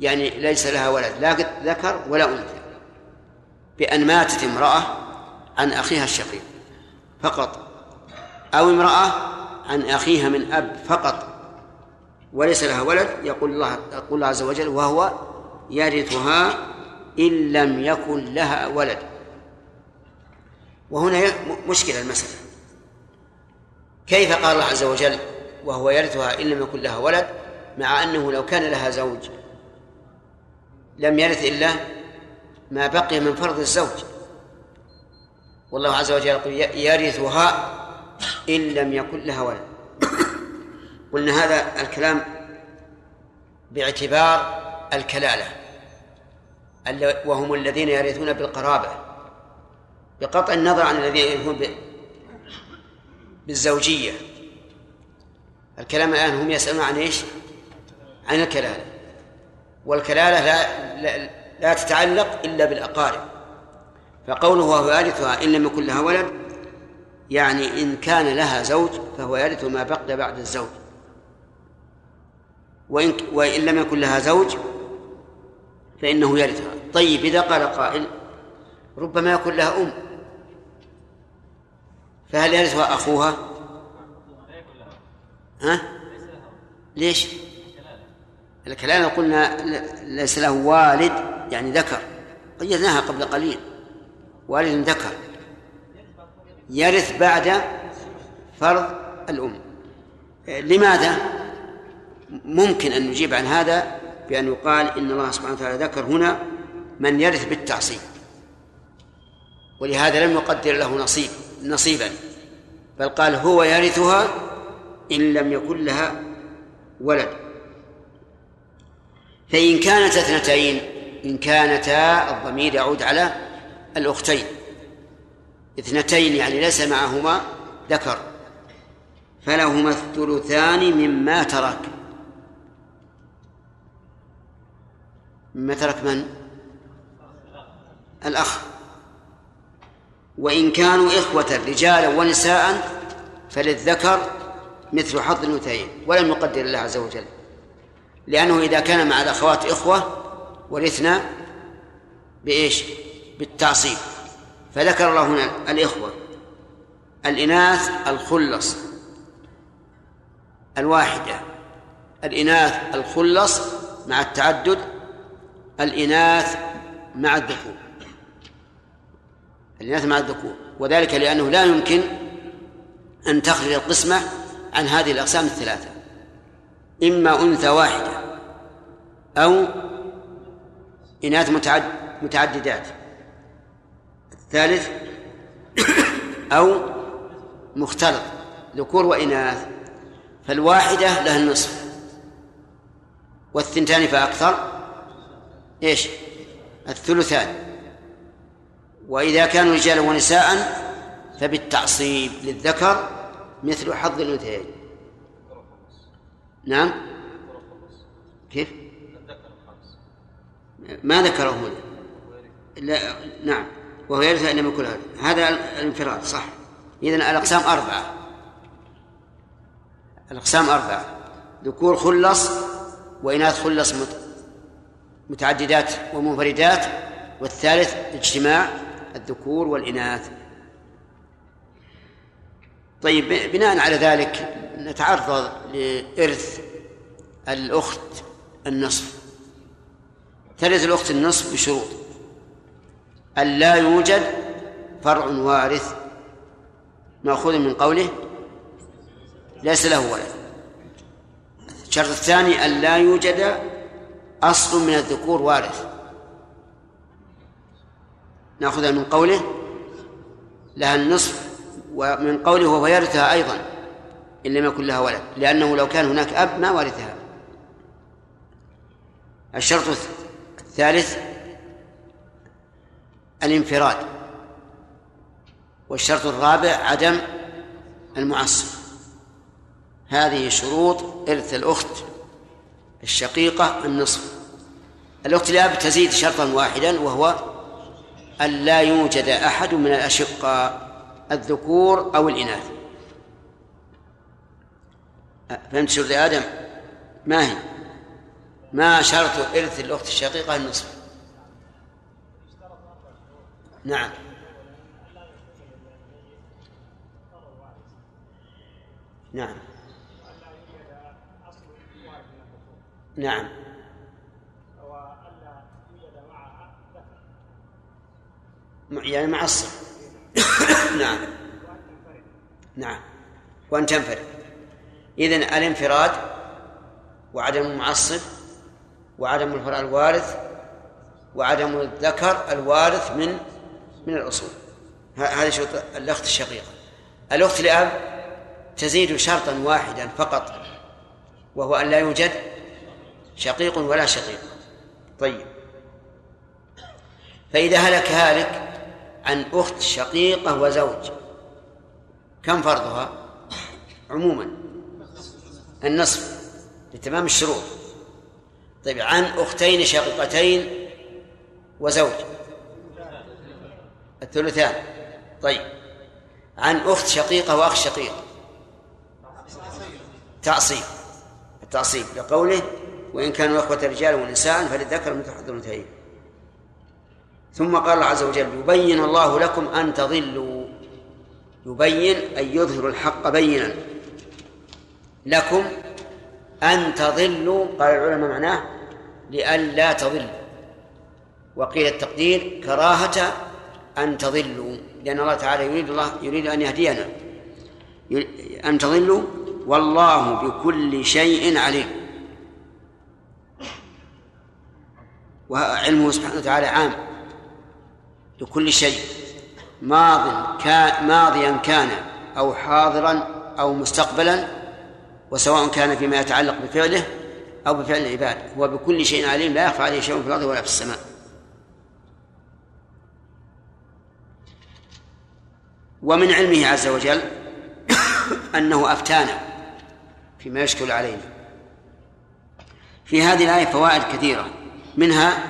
يعني ليس لها ولد لا ذكر ولا أنثى. بأن ماتت امرأة عن أخيها الشقيق. فقط. أو امرأة عن أخيها من أب فقط وليس لها ولد يقول الله يقول الله عز وجل وهو يرثها إن لم يكن لها ولد. وهنا مشكلة المسألة. كيف قال الله عز وجل وهو يرثها إن لم يكن لها ولد؟ مع أنه لو كان لها زوج لم يرث إلا ما بقي من فرض الزوج. والله عز وجل يقول يرثها إن لم يكن لها ولد. قلنا هذا الكلام باعتبار الكلالة وهم الذين يرثون بالقرابة. بقطع النظر عن الذين يرثون بالزوجية. الكلام الآن هم يسألون عن إيش؟ عن الكلالة. والكلالة لا, لا, لا تتعلق إلا بالأقارب. فقوله وهو يرثها إن لم يكن لها ولد يعني إن كان لها زوج فهو يرث ما بقي بعد الزوج. وإن, وإن لم يكن لها زوج فإنه يرثها. طيب إذا قال قائل ربما يكون لها أم فهل يرثها أخوها؟ ها؟ ليش؟ الكلام قلنا ليس له والد يعني ذكر قيدناها قبل قليل والد ذكر. يرث بعد فرض الأم. لماذا؟ ممكن أن نجيب عن هذا بأن يقال إن الله سبحانه وتعالى ذكر هنا من يرث بالتعصيب. ولهذا لم يقدر له نصيب نصيبا. بل قال هو يرثها إن لم يكن لها ولد. فإن كانت اثنتين إن كانتا الضمير يعود على الأختين. اثنتين يعني ليس معهما ذكر فلهما الثلثان مما ترك مما ترك من؟ الأخ وإن كانوا إخوة رجالا ونساء فللذكر مثل حظ الأنثيين ولم يقدر الله عز وجل لأنه إذا كان مع الأخوات إخوة ورثنا بإيش؟ بالتعصيب فذكر الله هنا الإخوة الإناث الخلص الواحدة الإناث الخلص مع التعدد الإناث مع الذكور الإناث مع الذكور وذلك لأنه لا يمكن أن تخرج القسمة عن هذه الأقسام الثلاثة إما أنثى واحدة أو إناث متعد متعددات. الثالث أو مختلط ذكور وإناث فالواحدة لها النصف. والثنتان فأكثر؟ إيش؟ الثلثان. وإذا كانوا رجالا ونساء فبالتعصيب للذكر مثل حظ الأنثيين. نعم؟ كيف؟ ما ذكره هنا لا نعم. وهو يرث أن يكون هذا. هذا الانفراد صح. اذا الأقسام أربعة. الأقسام أربعة. ذكور خلص وإناث خلص متعددات ومنفردات. والثالث اجتماع الذكور والإناث. طيب بناء على ذلك نتعرض لإرث الأخت النصف. ترث الأخت النصف بشروط. أن لا يوجد فرع وارث مأخوذ من قوله ليس له ولد. الشرط الثاني أن لا يوجد أصل من الذكور وارث. نأخذها من قوله لها النصف ومن قوله وهو يرثها أيضا إن لم يكن لها ولد لأنه لو كان هناك أب ما ورثها الشرط الثالث الانفراد والشرط الرابع عدم المعصب هذه شروط إرث الأخت الشقيقة النصف. الأخت الأب تزيد شرطا واحدا وهو أن لا يوجد أحد من الأشقاء الذكور أو الإناث. فهمت شرط آدم؟ ما هي؟ ما شرط إرث الأخت الشقيقة النصف؟ نعم. نعم. نعم. يعني مع الصف نعم. نعم. وأن تنفرد. إذن الانفراد وعدم المعصب وعدم الفرع الوارث وعدم الذكر الوارث من من الأصول. هذه شروط الأخت الشقيقة. الأخت لأب تزيد شرطا واحدا فقط وهو أن لا يوجد شقيق ولا شقيق طيب. فإذا هلك هالك عن أخت شقيقة وزوج كم فرضها؟ عموما النصف لتمام الشروط. طيب عن أختين شقيقتين وزوج. الثلثان. طيب. عن أخت شقيقة وأخ شقيق. تعصيب. التعصيب لقوله وإن كانوا إخوة رجال ونساء فللذكر مثل حظ الأنثيين ثم قال الله عز وجل يبين الله لكم أن تضلوا. يبين أن يظهر الحق بينا. لكم أن تضلوا. قال العلماء معناه لئلا تضلوا. وقيل التقدير كراهة أن تضلوا لأن الله تعالى يريد الله يريد أن يهدينا. أن تضلوا والله بكل شيء عليم. وعلمه سبحانه وتعالى عام. لكل شيء. ماض كان ماضيا كان أو حاضرا أو مستقبلا وسواء كان فيما يتعلق بفعله أو بفعل العباد. هو بكل شيء عليم لا يخفى عليه شيء في الأرض ولا في السماء. ومن علمه عز وجل أنه أفتانا فيما يشكل علينا. في هذه الآية فوائد كثيرة منها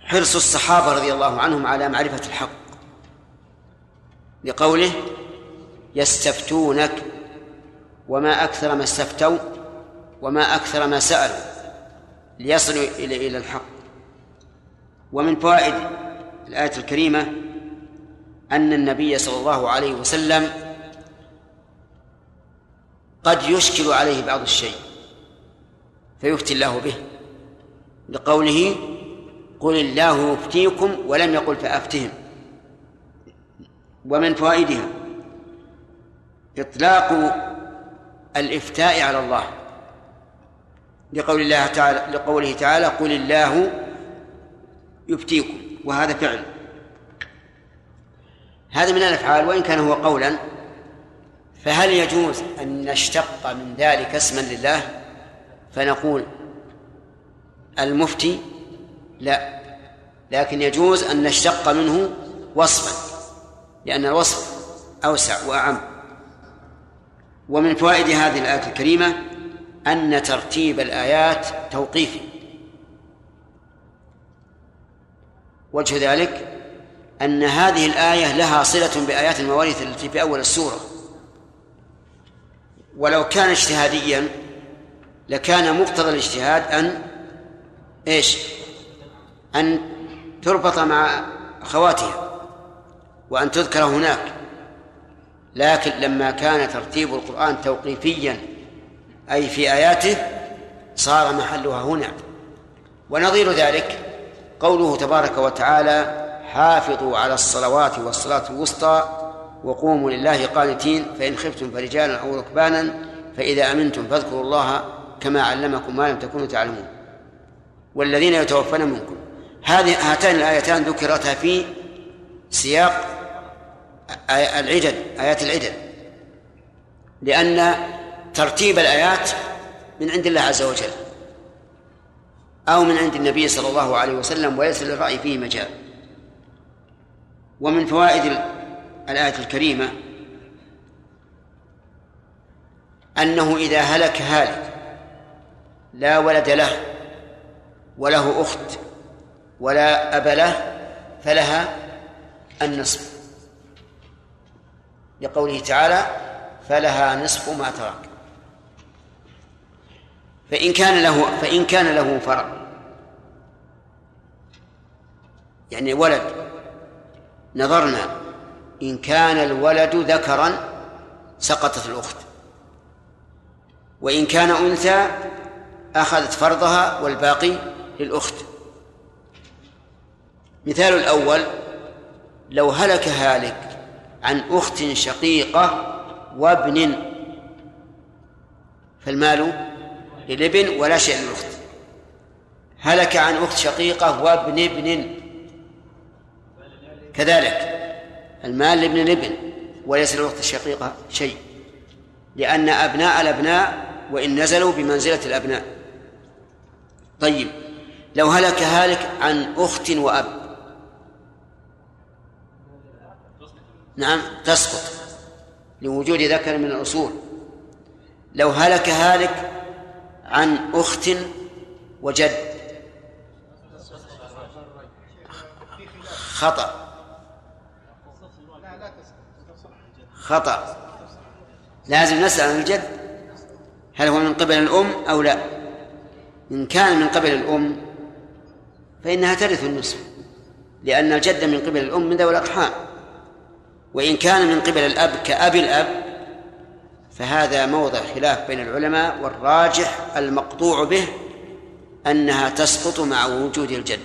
حرص الصحابة رضي الله عنهم على معرفة الحق لقوله يستفتونك وما أكثر ما استفتوا وما أكثر ما سألوا ليصلوا إلى الحق. ومن فوائد الآية الكريمة أن النبي صلى الله عليه وسلم قد يشكل عليه بعض الشيء فيفتي الله به لقوله قل الله يفتيكم ولم يقل فأفتهم ومن فوائدها إطلاق الإفتاء على الله لقول الله تعالى لقوله تعالى قل الله يفتيكم وهذا فعل. هذا من الأفعال وإن كان هو قولا فهل يجوز أن نشتق من ذلك اسما لله؟ فنقول المفتي لا لكن يجوز أن نشتق منه وصفا لأن الوصف أوسع وأعم. ومن فوائد هذه الآية الكريمة أن ترتيب الآيات توقيفي. وجه ذلك أن هذه الآية لها صلة بآيات المواريث التي في أول السورة. ولو كان اجتهاديا لكان مقتضى الاجتهاد أن إيش؟ أن تربط مع أخواتها وأن تذكر هناك. لكن لما كان ترتيب القرآن توقيفيا أي في آياته صار محلها هنا. ونظير ذلك قوله تبارك وتعالى حافظوا على الصلوات والصلاة الوسطى وقوموا لله قانتين فإن خفتم فرجالا أو ركبانا فإذا أمنتم فاذكروا الله كما علمكم ما لم تكونوا تعلمون. والذين يتوفون منكم. هذه هاتان الآيتان ذكرتا في سياق العدد آيات العدد لأن ترتيب الآيات من عند الله عز وجل. أو من عند النبي صلى الله عليه وسلم وليس للرأي فيه مجال. ومن فوائد الآية الكريمة أنه إذا هلك هالك لا ولد له وله أخت ولا أب له فلها النصف. لقوله تعالى فلها نصف ما ترك. فإن كان له فإن كان له فرع يعني ولد. نظرنا. إن كان الولد ذكرا سقطت الأخت. وإن كان أنثى أخذت فرضها والباقي للأخت. مثال الأول لو هلك هالك عن أخت شقيقة وابن فالمال للابن ولا شيء للأخت هلك عن أخت شقيقة وابن ابن. كذلك المال لابن الابن وليس للأخت الشقيقة شيء لأن أبناء الأبناء وإن نزلوا بمنزلة الأبناء. طيب لو هلك هالك عن أخت وأب. نعم تسقط لوجود ذكر من الأصول. لو هلك هالك عن أخت وجد. خطأ. خطأ. لازم نسأل عن الجد. هل هو من قبل الأم أو لا؟ إن كان من قبل الأم فإنها ترث النصف لأن الجد من قبل الأم من ذوي الأرحام. وإن كان من قبل الأب كأب الأب فهذا موضع خلاف بين العلماء والراجح المقطوع به أنها تسقط مع وجود الجد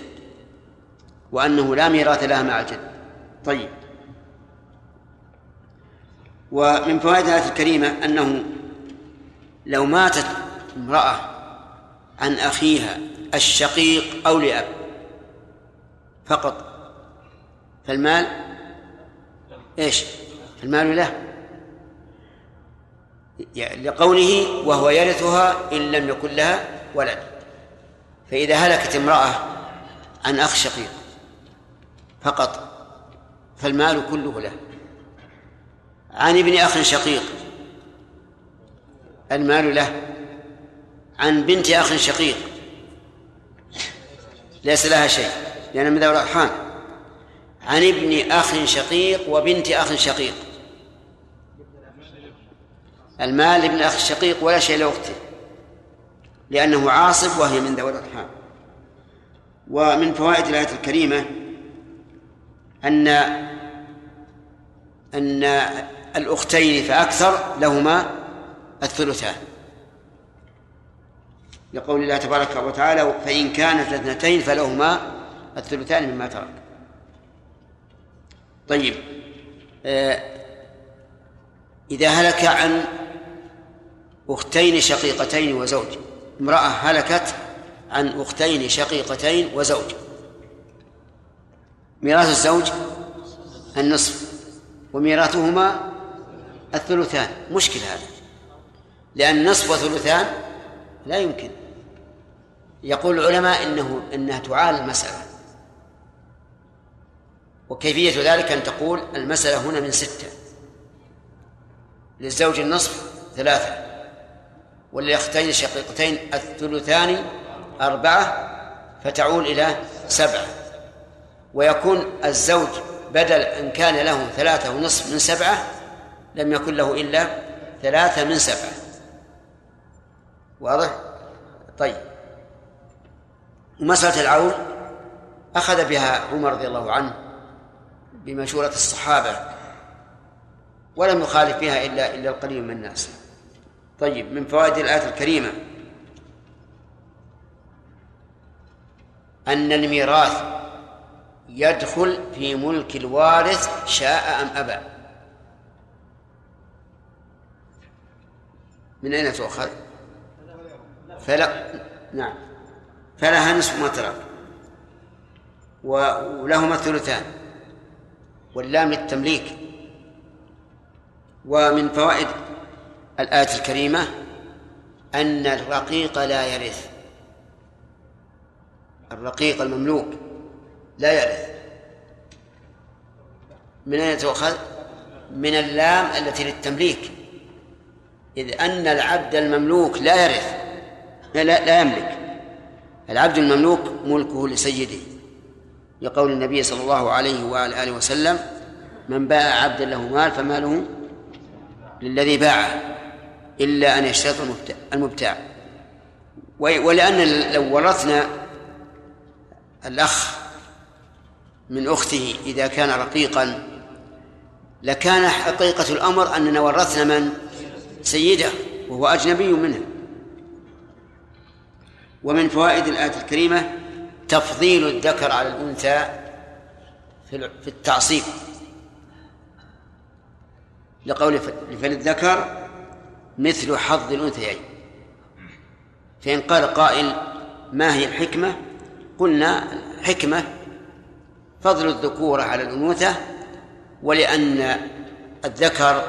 وأنه لا ميراث لها مع الجد. طيب. ومن فوائد الآية الكريمة أنه لو ماتت امرأة عن أخيها الشقيق أو لأب فقط فالمال؟ إيش؟ المال له. لقوله وهو يرثها إن لم يكن لها ولد. فإذا هلكت امرأة عن أخ شقيق فقط فالمال كله له. عن ابن أخ شقيق المال له. عن بنت أخ شقيق ليس لها شيء لأن من ذوي الأرحام. عن ابن أخ شقيق وبنت أخ شقيق. المال لابن أخ الشقيق ولا شيء لأخته لأنه عاصب وهي من ذوي الأرحام. ومن فوائد الآية الكريمة أن أن الأختين فأكثر لهما الثلثان. لقول الله تبارك وتعالى فإن كانت اثنتين فلهما الثلثان مما ترك. طيب آه إذا هلك عن أختين شقيقتين وزوج. امرأة هلكت عن أختين شقيقتين وزوج. ميراث الزوج النصف وميراثهما الثلثان. مشكل هذا. لأن نصف وثلثان لا يمكن. يقول العلماء إنه إنها تعال المسألة. وكيفية ذلك أن تقول المسألة هنا من ستة. للزوج النصف ثلاثة. وللاختين الشقيقتين الثلثان أربعة فتعول إلى سبعة. ويكون الزوج بدل إن كان له ثلاثة ونصف من سبعة لم يكن له إلا ثلاثة من سبعة. واضح؟ طيب. ومسألة العون أخذ بها عمر رضي الله عنه بمشورة الصحابة ولم يخالف بها إلا إلا القليل من الناس. طيب من فوائد الآية الكريمة. أن الميراث يدخل في ملك الوارث شاء أم أبى. من أين تؤخذ؟ فلا نعم. فلها نصف ما ترك ولهما الثلثان واللام للتمليك. ومن فوائد الآية الكريمة أن الرقيق لا يرث. الرقيق المملوك لا يرث. من أين تؤخذ؟ من اللام التي للتمليك. إذ أن العبد المملوك لا يرث. لا, لا يملك. العبد المملوك ملكه لسيده. لقول النبي صلى الله عليه وعلى آله وسلم من باع عبدا له مال فماله للذي باعه. إلا أن يشترط المبتاع. ولأن لو ورثنا الأخ من أخته إذا كان رقيقا لكان حقيقة الأمر أننا ورثنا من؟ سيده وهو أجنبي منه. ومن فوائد الآية الكريمة تفضيل الذكر على الأنثى في التعصيب. لقول فللذكر مثل حظ الأنثيين. فإن قال قائل ما هي الحكمة؟ قلنا حكمة فضل الذكورة على الأنوثة ولأن الذكر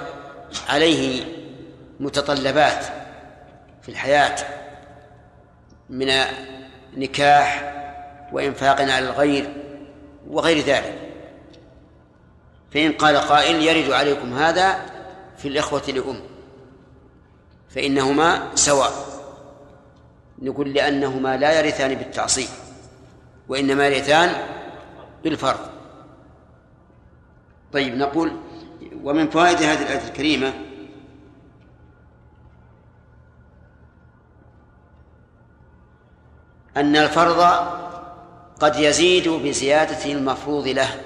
عليه متطلبات في الحياة من نكاح وإنفاق على الغير وغير ذلك. فإن قال قائل يرد عليكم هذا في الإخوة لأم. فإنهما سواء نقول لأنهما لا يرثان بالتعصيب وإنما يرثان بالفرض طيب نقول ومن فوائد هذه الآية الكريمة أن الفرض قد يزيد بزيادة المفروض له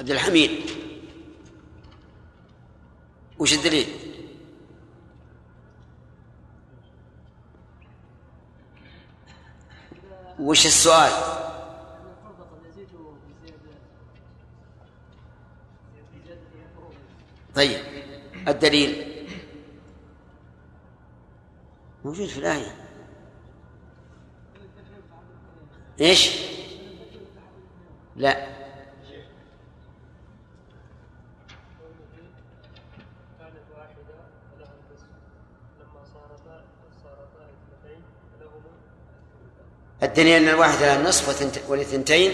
عبد الحميد وش الدليل؟ وش السؤال؟ طيب الدليل موجود في الآية إيش؟ لا الدليل أن الواحد لها النصف وللثنتين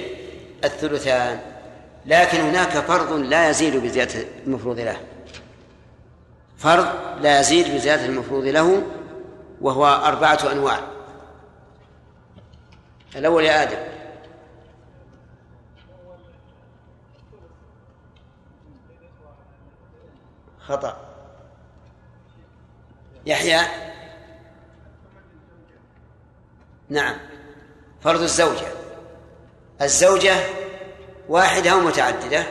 الثلثان لكن هناك فرض لا يزيد بزيادة المفروض له. فرض لا يزيد بزيادة المفروض له وهو أربعة أنواع. الأول يا آدم. خطأ. يحيى. نعم. فرض الزوجة. الزوجة واحدة أو متعددة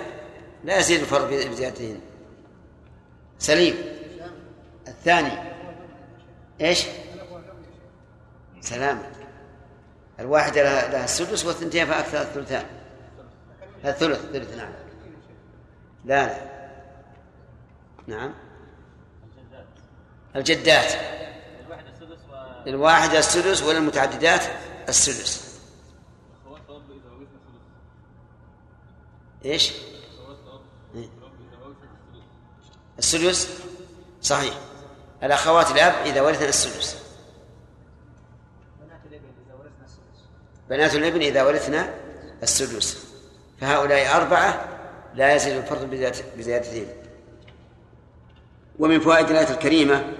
لا يزيد الفرض بزيادتين سليم. الثاني. إيش؟ سلام. الواحدة لها, لها السدس والثنتين فأكثر الثلثان. الثلث الثلث نعم. لا لا. نعم. الجدات. الواحد السدس و للواحدة السدس وللمتعددات السدس. إيش؟ السدس؟ صحيح. الأخوات الأب إذا ورثنا السدس. بنات الابن إذا ورثنا السدس. بنات الابن إذا ورثنا السدس فهؤلاء أربعة لا يزيد الفرض بزيادة- بزيادتين ومن فوائد الآية الكريمة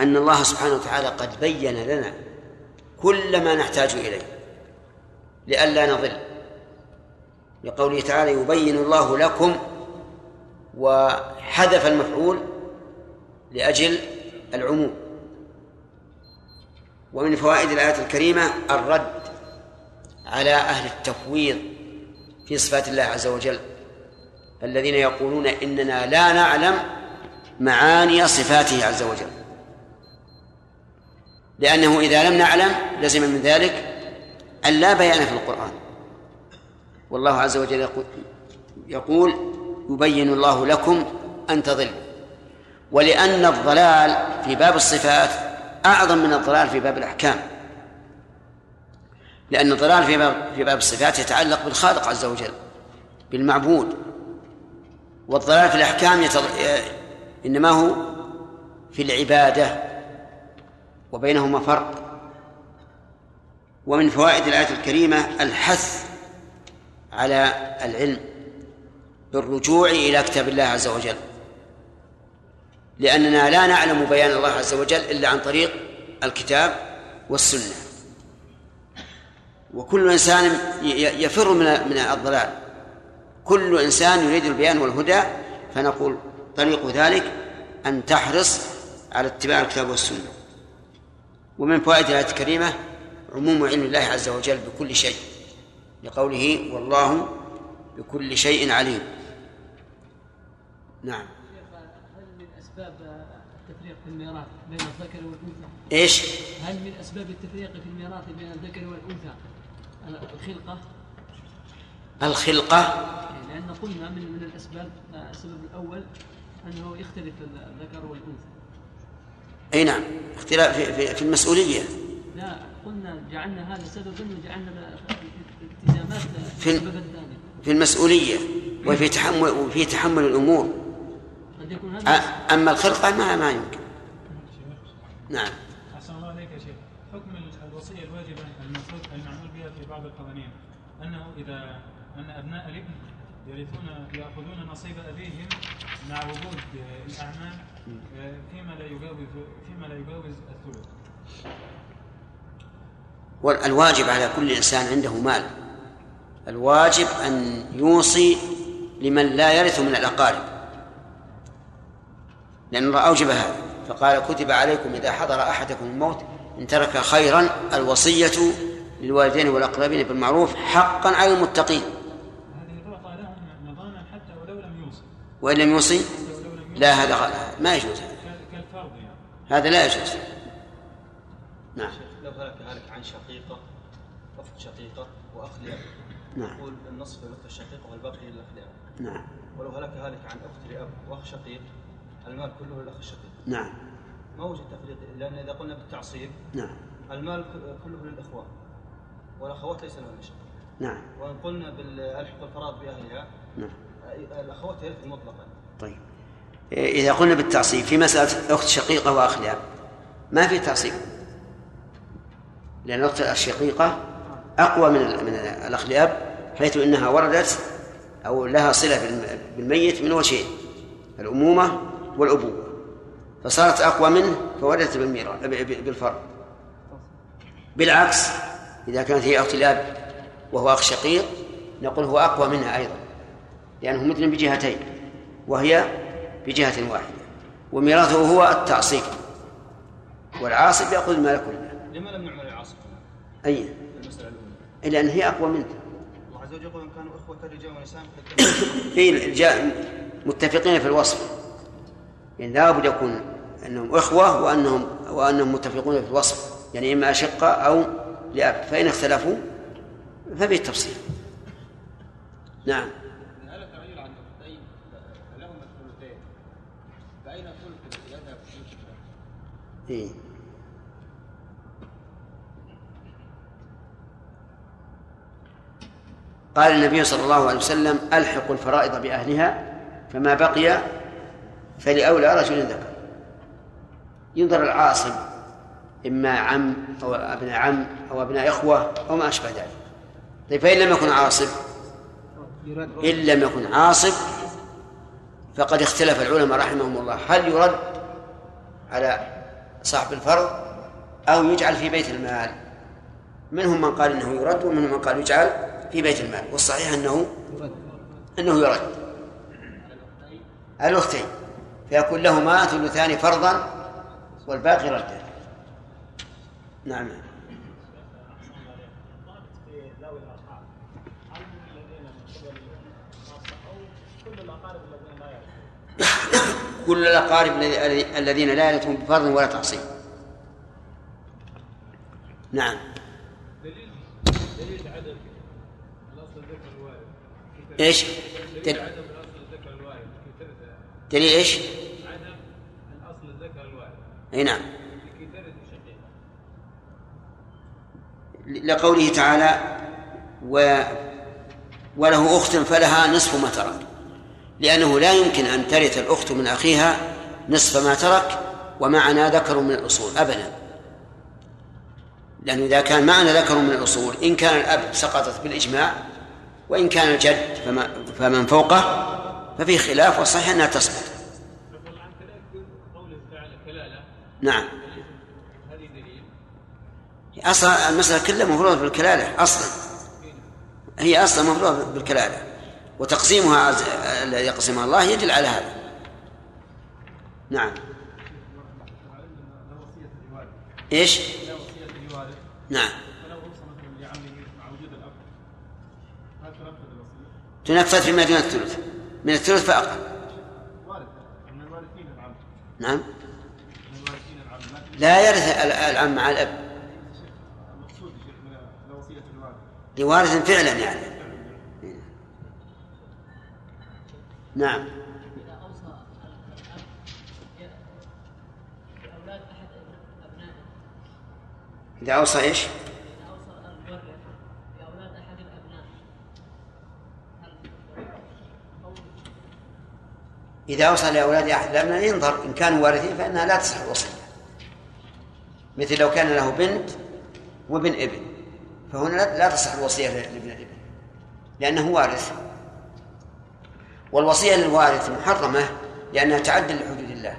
أن الله سبحانه وتعالى قد بين لنا كل ما نحتاج إليه. لئلا نضل. لقوله تعالى يبين الله لكم وحذف المفعول لأجل العموم. ومن فوائد الآية الكريمة الرد على أهل التفويض في صفات الله عز وجل الذين يقولون إننا لا نعلم معاني صفاته عز وجل. لأنه إذا لم نعلم لزم من ذلك أن لا بيان في القرآن. والله عز وجل يقول, يبين الله لكم أن تضلوا. ولأن الضلال في باب الصفات أعظم من الضلال في باب الأحكام. لأن الضلال في باب في باب الصفات يتعلق بالخالق عز وجل بالمعبود. والضلال في الأحكام يتض... إنما هو في العبادة. وبينهما فرق. ومن فوائد الآية الكريمة الحث على العلم بالرجوع إلى كتاب الله عز وجل. لأننا لا نعلم بيان الله عز وجل إلا عن طريق الكتاب والسنة. وكل إنسان يفر من من الضلال. كل إنسان يريد البيان والهدى فنقول طريق ذلك أن تحرص على اتباع الكتاب والسنة. ومن فوائد الآية الكريمة عموم علم الله عز وجل بكل شيء لقوله والله بكل شيء عليم نعم هل من أسباب التفريق في الميراث بين الذكر والأنثى؟ إيش؟ هل من أسباب التفريق في الميراث بين الذكر والأنثى الخلقة؟ الخلقة لأن قلنا من من الأسباب السبب الأول أنه يختلف الذكر والأنثى. أي نعم. اختلاف في, في, في المسؤولية. لا قلنا جعلنا هذا سببا وجعلنا التزامات في-. في المسؤولية وفي تحمل وفي تحمل الأمور. قد يكون أ- هذا أما الخلقة ما ما يمكن. نعم. أحسن الله عليك يا شيخ. حكم الوصية الواجبة المفروض المعمول بها في بعض القوانين أنه إذا أن أبناء الابن يرثون يأخذون نصيب أبيهم مع وجود الأعمال آه، فيما لا يجاوز فيما لا يجاوز الثلث. والواجب على كل إنسان عنده مال. الواجب أن يوصي لمن لا يرث من الأقارب. لأن الله أوجب هذا. فقال كتب عليكم إذا حضر أحدكم الموت إن ترك خيرا الوصية للوالدين والأقربين بالمعروف حقا على المتقين هذه تعطى لهم نظاما حتى ولو لم يوصي وإن لم يوصي لا هذا ما يجوز. هذا هذا لا يجوز. نعم. لو هلك هلك عن شقيقة أخت شقيقة وأخ لأب نعم. نقول النصف للأخت الشقيقة والباقي للأخ لأب نعم. ولو هلك هالك عن أخت لأب وأخ شقيق المال كله للأخ الشقيق نعم. ما وجد تفريق لأن إذا قلنا بالتعصيب نعم. المال كله للإخوان والأخوات ليس لهن شيء نعم. وإن قلنا بالألحق الفرائض بأهلها نعم. الأخوات يرثن مطلقا طيب. إذا قلنا بالتعصيب في مسألة أخت شقيقة وأخ ما في تعصيب؟ لأن الأخت الشقيقة أقوى من من الأخ لأب حيث إنها وردت أو لها صلة بالميت من وجهين الأمومة والأبوة. فصارت أقوى منه فوردت بالفرض. بالعكس إذا كانت هي أخت الأب وهو أخ شقيق نقول هو أقوى منها أيضا. لأنه مثل بجهتين وهي بجهة واحدة وميراثه هو التعصيب والعاصب يأخذ المال كله. لما لم نعمل العاصب؟ أي؟ المسألة الأولى. إلا أن هي أقوى منه. الله عز وجل يقول إن كانوا إخوة رجال ونساء في متفقين في الوصف. يعني لابد يكون أنهم إخوة وأنهم وأنهم متفقون في الوصف. يعني إما أشقة أو لأب. فإن اختلفوا ففيه التفصيل نعم هلك رجل عن اختين لهما الثلثين فأين الثلث الذي يذهب في الثلث إيه. قال النبي صلى الله عليه وسلم ألحقوا الفرائض بأهلها فما بقي فلأولى رجل ذكر. ينظر العاصب إما عم أو ابن عم أو ابناء إخوة أو ما أشبه ذلك. طيب فإن لم يكن عاصب إن لم يكن عاصب فقد اختلف العلماء رحمهم الله. هل يرد على صاحب الفرض أو يجعل في بيت المال. منهم من قال إنه يرد ومنهم من قال يجعل في بيت المال. والصحيح أنه أنه يرد. الأختين. فيكون لهما ثلثان فرضا والباقي ردا نعم. كل الأقارب الذي- الذين لا يرثون بفرض ولا تعصيب نعم دليل عدم الأصل إيش؟ دليل دل... عدم الأصل دليل إيش؟ عدم الأصل الذكر الوارد إي نعم لقوله تعالى و وله أخت فلها نصف ما ترك لأنه لا يمكن أن ترث الأخت من أخيها نصف ما ترك ومعنا ذكر من الأصول أبدا. لأنه إذا كان معنا ذكر من الأصول إن كان الأب سقطت بالإجماع وإن كان الجد فما فمن فوقه ففي خلاف والصحيح أنها تسقط. نعم. أصلا المسألة كلها مفروضة بالكلالة أصلا. هي أصلا مفروضة بالكلالة. وتقسيمها الذي يقسمها الله يدل على هذا. نعم. إيش؟ نعم. تنفذ فيما دون الثلث. من الثلث فأقل. نعم. لا يرث ال- العم مع الأب. لوارث فعلا يعني. نعم. إذا أوصى الأب بأولاد أحد أبنائه إذا أوصى إيش؟ إذا أوصى المورث بأولاد أحد الأبناء إذا أوصى لأولاد أحد الأبناء ينظر إن كانوا وارثين فإنها لا تصح الوصية مثل لو كان له بنت وابن ابن فهنا لا تصح الوصية لابن الابن لأنه وارث. والوصية للوارث محرمة لأنها تعدل لحدود الله.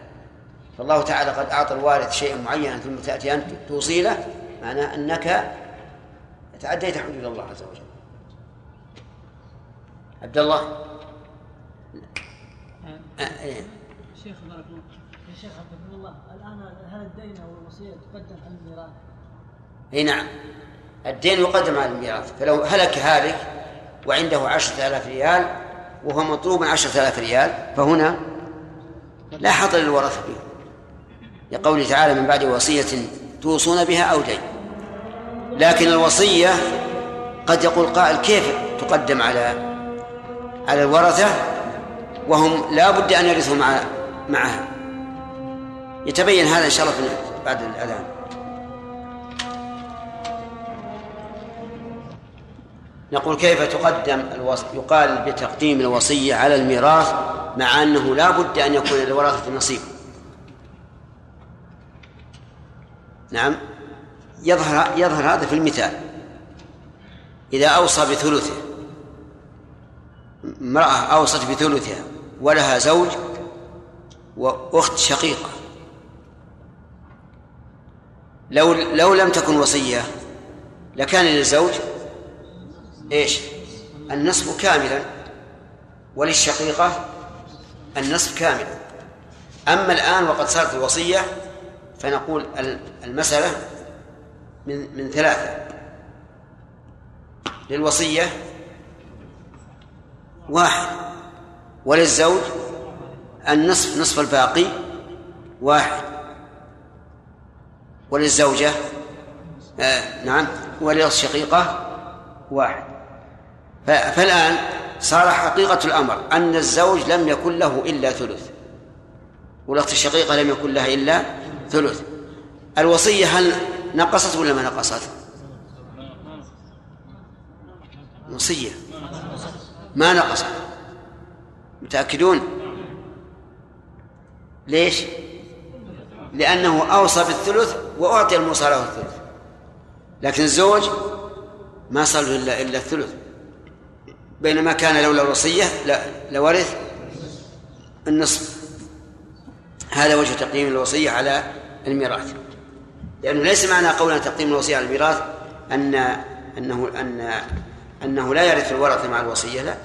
فالله تعالى قد أعطى الوارث شيئا معينا ثم تأتي أنت توصي له معناه أنك تعديت حدود الله عز وجل. عبد الله. شيخ بارك الله يا شيخ عبد الله الآن هل الدين أو الوصية تقدم على الميراث؟ إي نعم. الدين يقدم على الميراث. فلو هلك هالك وعنده عشرة آلاف ريال وهو مطلوب عشرة آلاف ريال فهنا لا حظ للورثة به لقوله تعالى من بعد وصية توصون بها أو دين. لكن الوصية قد يقول قائل كيف تقدم على على الورثة وهم لا بد أن يرثوا مع معها. يتبين هذا إن شاء الله بعد الأذان. نقول كيف تقدم الوص... يقال بتقديم الوصية على الميراث مع أنه لا بد أن يكون للورثة نصيب. نعم. يظهر يظهر هذا في المثال. إذا أوصى بثلثه امرأة أوصت بثلثها ولها زوج وأخت شقيقة. لو لو لم تكن وصية لكان للزوج إيش؟ النصف كاملا. وللشقيقة النصف كاملا. أما الآن وقد صارت الوصية فنقول المسألة من من ثلاثة. للوصية واحد. وللزوج النصف نصف الباقي واحد. وللزوجة آه نعم. وللشقيقة واحد. فالآن صار حقيقة الأمر أن الزوج لم يكن له إلا ثلث والأخت الشقيقة لم يكن لها إلا ثلث الوصية هل نقصت ولا ما نقصت؟ وصية ما نقصت متأكدون؟ ليش؟ لأنه أوصى بالثلث وأعطي الموصى له الثلث لكن الزوج ما صار إلا إلا الثلث بينما كان لولا الوصية لورث النصف. هذا وجه تقديم الوصية على الميراث. لأنه ليس معنى قولنا تقديم الوصية على الميراث أن أنه أن أنه لا يرث الورثة مع الوصية لا.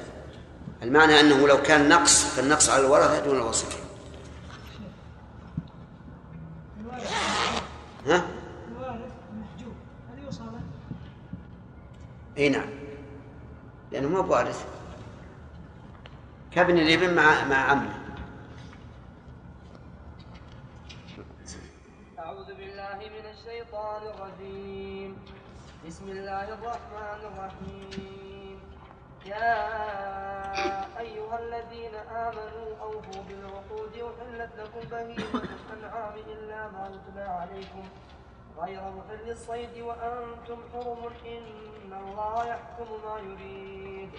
المعنى أنه لو كان نقص فالنقص على الورثة دون الوصية. ها؟ إي نعم. لأنه ما بوارث. كابن الابن مع مع عمه. أعوذ بالله من الشيطان الرجيم. بسم الله الرحمن الرحيم. يا أيها الذين آمنوا أوفوا بالعقود. أحلت لكم بهيمة الأنعام إلا ما يتلى عليكم. غير محل الصيد وأنتم حرم إن الله يحكم ما يريد.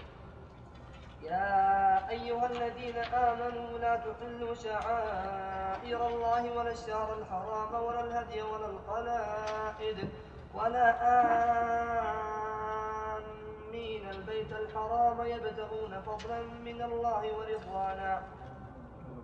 يا أيها الذين آمنوا لا تحلوا شعائر الله ولا الشهر الحرام ولا الهدي ولا القلائد ولا آمين البيت الحرام يبتغون فضلا من الله ورضوانا.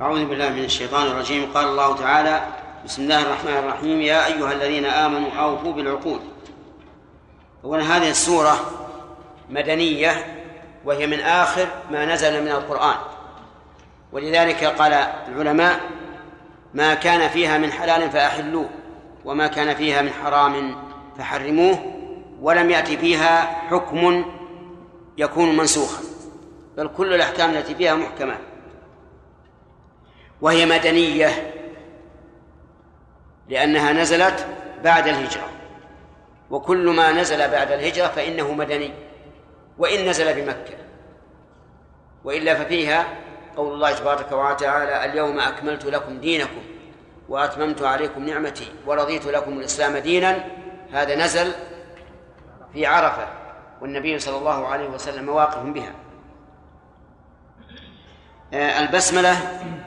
أعوذ بالله من الشيطان الرجيم. قال الله تعالى بسم الله الرحمن الرحيم. يا أيها الذين آمنوا أوفوا بالعقود. أولا هذه السورة مدنية وهي من آخر ما نزل من القرآن. ولذلك قال العلماء ما كان فيها من حلال فأحلوه وما كان فيها من حرام فحرموه ولم يأتي فيها حكم يكون منسوخا. بل كل الأحكام التي فيها محكمات. وهي مدنية لأنها نزلت بعد الهجرة. وكل ما نزل بعد الهجرة فإنه مدني وإن نزل بمكة. وإلا ففيها قول الله تبارك وتعالى اليوم أكملت لكم دينكم وأتممت عليكم نعمتي ورضيت لكم الإسلام دينا هذا نزل في عرفة والنبي صلى الله عليه وسلم واقف بها. البسملة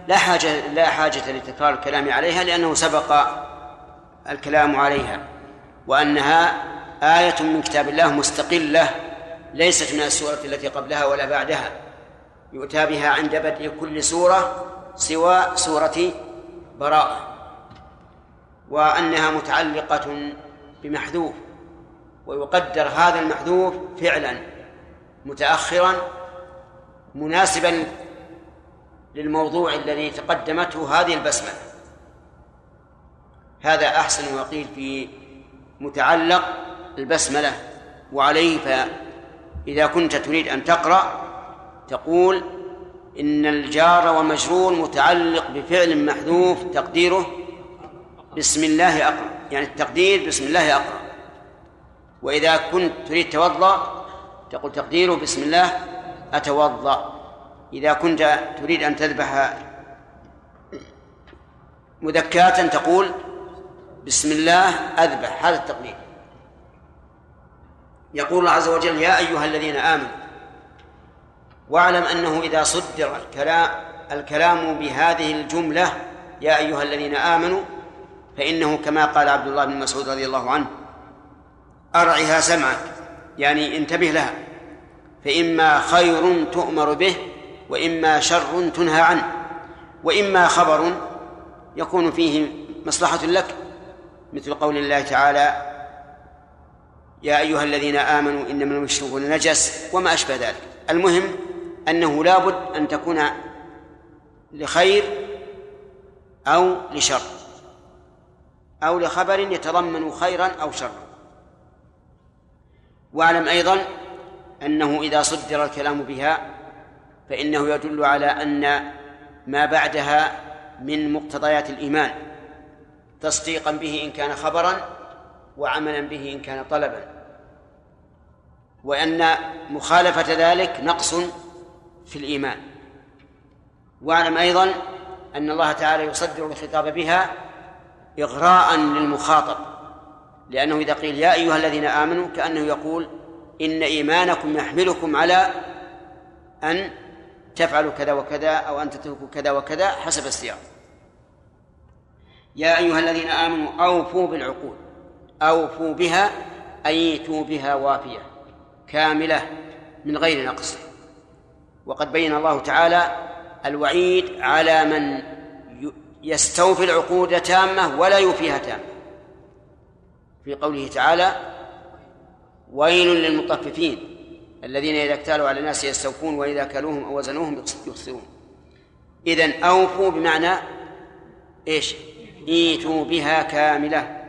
لا حاجة لا حاجة لتكرار الكلام عليها لأنه سبق الكلام عليها وأنها آية من كتاب الله مستقلة ليست من السورة التي قبلها ولا بعدها يؤتى بها عند بدء كل سورة سوى سورة براءة وأنها متعلقة بمحذوف ويقدر هذا المحذوف فعلا متأخرا مناسبا للموضوع الذي تقدمته هذه البسملة هذا أحسن وقيل في متعلق البسملة وعليه إذا كنت تريد أن تقرأ تقول إن الجار ومجرور متعلق بفعل محذوف تقديره بسم الله أقرأ. يعني التقدير بسم الله أقرأ. وإذا كنت تريد توضأ تقول تقديره بسم الله أتوضأ. إذا كنت تريد أن تذبح مذكاة تقول بسم الله أذبح هذا التقدير. يقول الله عز وجل يا أيها الذين آمنوا واعلم أنه إذا صدر الكلام الكلام بهذه الجملة يا أيها الذين آمنوا فإنه كما قال عبد الله بن مسعود رضي الله عنه أرعها سمعك يعني انتبه لها. فإما خير تؤمر به وإما شر تنهى عنه وإما خبر يكون فيه مصلحة لك مثل قول الله تعالى يا أيها الذين آمنوا إنما المشركون نجس وما أشبه ذلك. المهم أنه لابد أن تكون لخير أو لشر أو لخبر يتضمن خيرا أو شرا. واعلم أيضا أنه إذا صدر الكلام بها فإنه يدل على أن ما بعدها من مقتضيات الإيمان تصديقا به إن كان خبرا وعملا به إن كان طلبا. وأن مخالفة ذلك نقص في الإيمان. واعلم أيضا أن الله تعالى يصدر الخطاب بها إغراء للمخاطب لأنه إذا قيل يا أيها الذين آمنوا كأنه يقول إن إيمانكم يحملكم على أن تفعلوا كذا وكذا أو أن تتركوا كذا وكذا حسب السياق. يا أيها الذين آمنوا أوفوا بالعقول أوفوا بها أيتوا بها وافية كاملة من غير نقص. وقد بين الله تعالى الوعيد على من يستوفي العقود تامة ولا يوفيها تامة. في قوله تعالى ويل للمطففين. الذين إذا اكتالوا على الناس يستوفون وإذا كلوهم أو وزنوهم يخسرون. إذن أوفوا بمعنى إيش؟ إيتوا بها كاملة.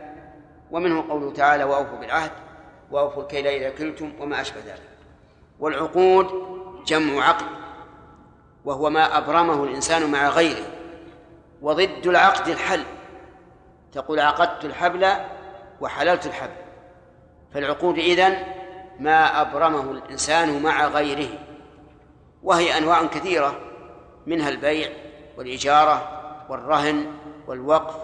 ومنه قوله تعالى وأوفوا بالعهد وأوفوا الكيل إذا كلتم وما أشبه ذلك. والعقود جمع عقد وهو ما أبرمه الإنسان مع غيره. وضد العقد الحل تقول عقدت الحبل وحللت الحبل. فالعقود إذن ما أبرمه الإنسان مع غيره. وهي أنواع كثيرة منها البيع والإجارة والرهن والوقف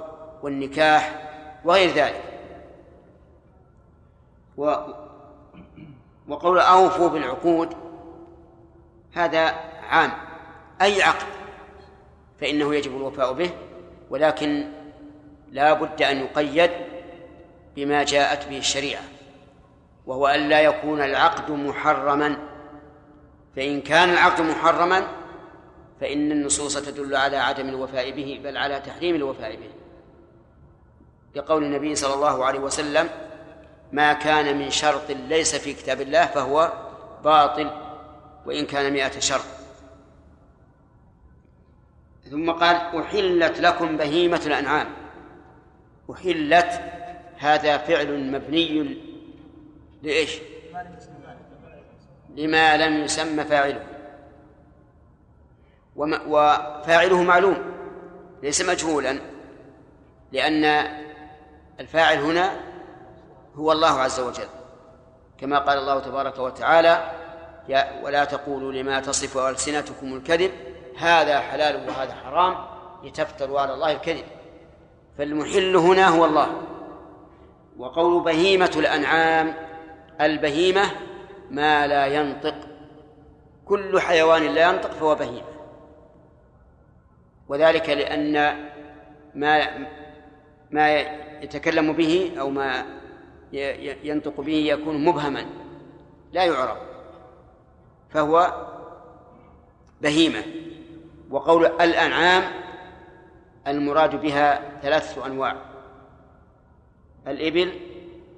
والنكاح وغير ذلك. و وقول أوفوا بالعقود هذا عام. أي عقد؟ فإنه يجب الوفاء به ولكن لا بد أن يقيد بما جاءت به الشريعة. وهو أن لا يكون العقد محرما. فإن كان العقد محرما فإن النصوص تدل على عدم الوفاء به بل على تحريم الوفاء به. لقول النبي صلى الله عليه وسلم ما كان من شرط ليس في كتاب الله فهو باطل وإن كان مئة شرط. ثم قال أحلت لكم بهيمة الأنعام. أحلت هذا فعل مبني لإيش؟ لما لم يسمى فاعله. وفاعله معلوم ليس مجهولا لأن الفاعل هنا هو الله عز وجل. كما قال الله تبارك وتعالى يا ولا تقولوا لما تصف ألسنتكم الكذب هذا حلال وهذا حرام لتفتروا على الله الكذب. فالمحل هنا هو الله. وقول بهيمة الأنعام البهيمة ما لا ينطق. كل حيوان لا ينطق فهو بهيمة. وذلك لأن ما ما يتكلم به أو ما ينطق به يكون مبهما. لا يعرف فهو بهيمة. وقول الأنعام المراد بها ثلاثة أنواع الإبل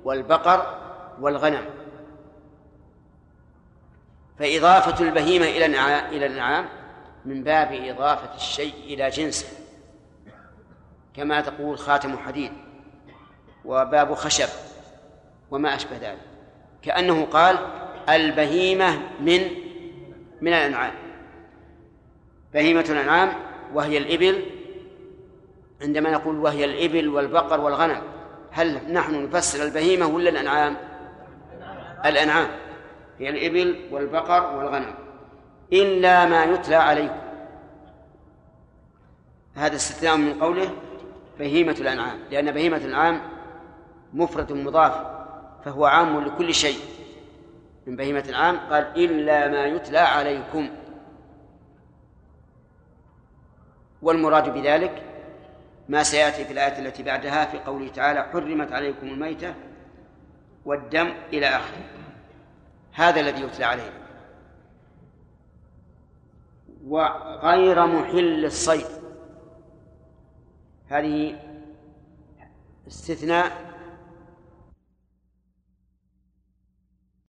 والبقر والغنم. فإضافة البهيمة إلى إلى الأنعام من باب إضافة الشيء إلى جنسه. كما تقول خاتم حديد وباب خشب وما أشبه ذلك. كأنه قال البهيمة من من الأنعام. بهيمة الأنعام وهي الإبل عندما نقول وهي الإبل والبقر والغنم هل نحن نفسر البهيمة ولا الأنعام؟ الأنعام هي الإبل والبقر والغنم إلا ما يتلى عليكم. هذا استثناء من قوله بهيمة الأنعام لأن بهيمة الأنعام مفرد مضاف فهو عام لكل شيء. من بهيمة الأنعام قال إلا ما يتلى عليكم. والمراد بذلك ما سيأتي في الآية التي بعدها في قوله تعالى حرمت عليكم الميتة والدم إلى آخره. هذا الذي يتلى علينا وغير محل الصيد. هذه استثناء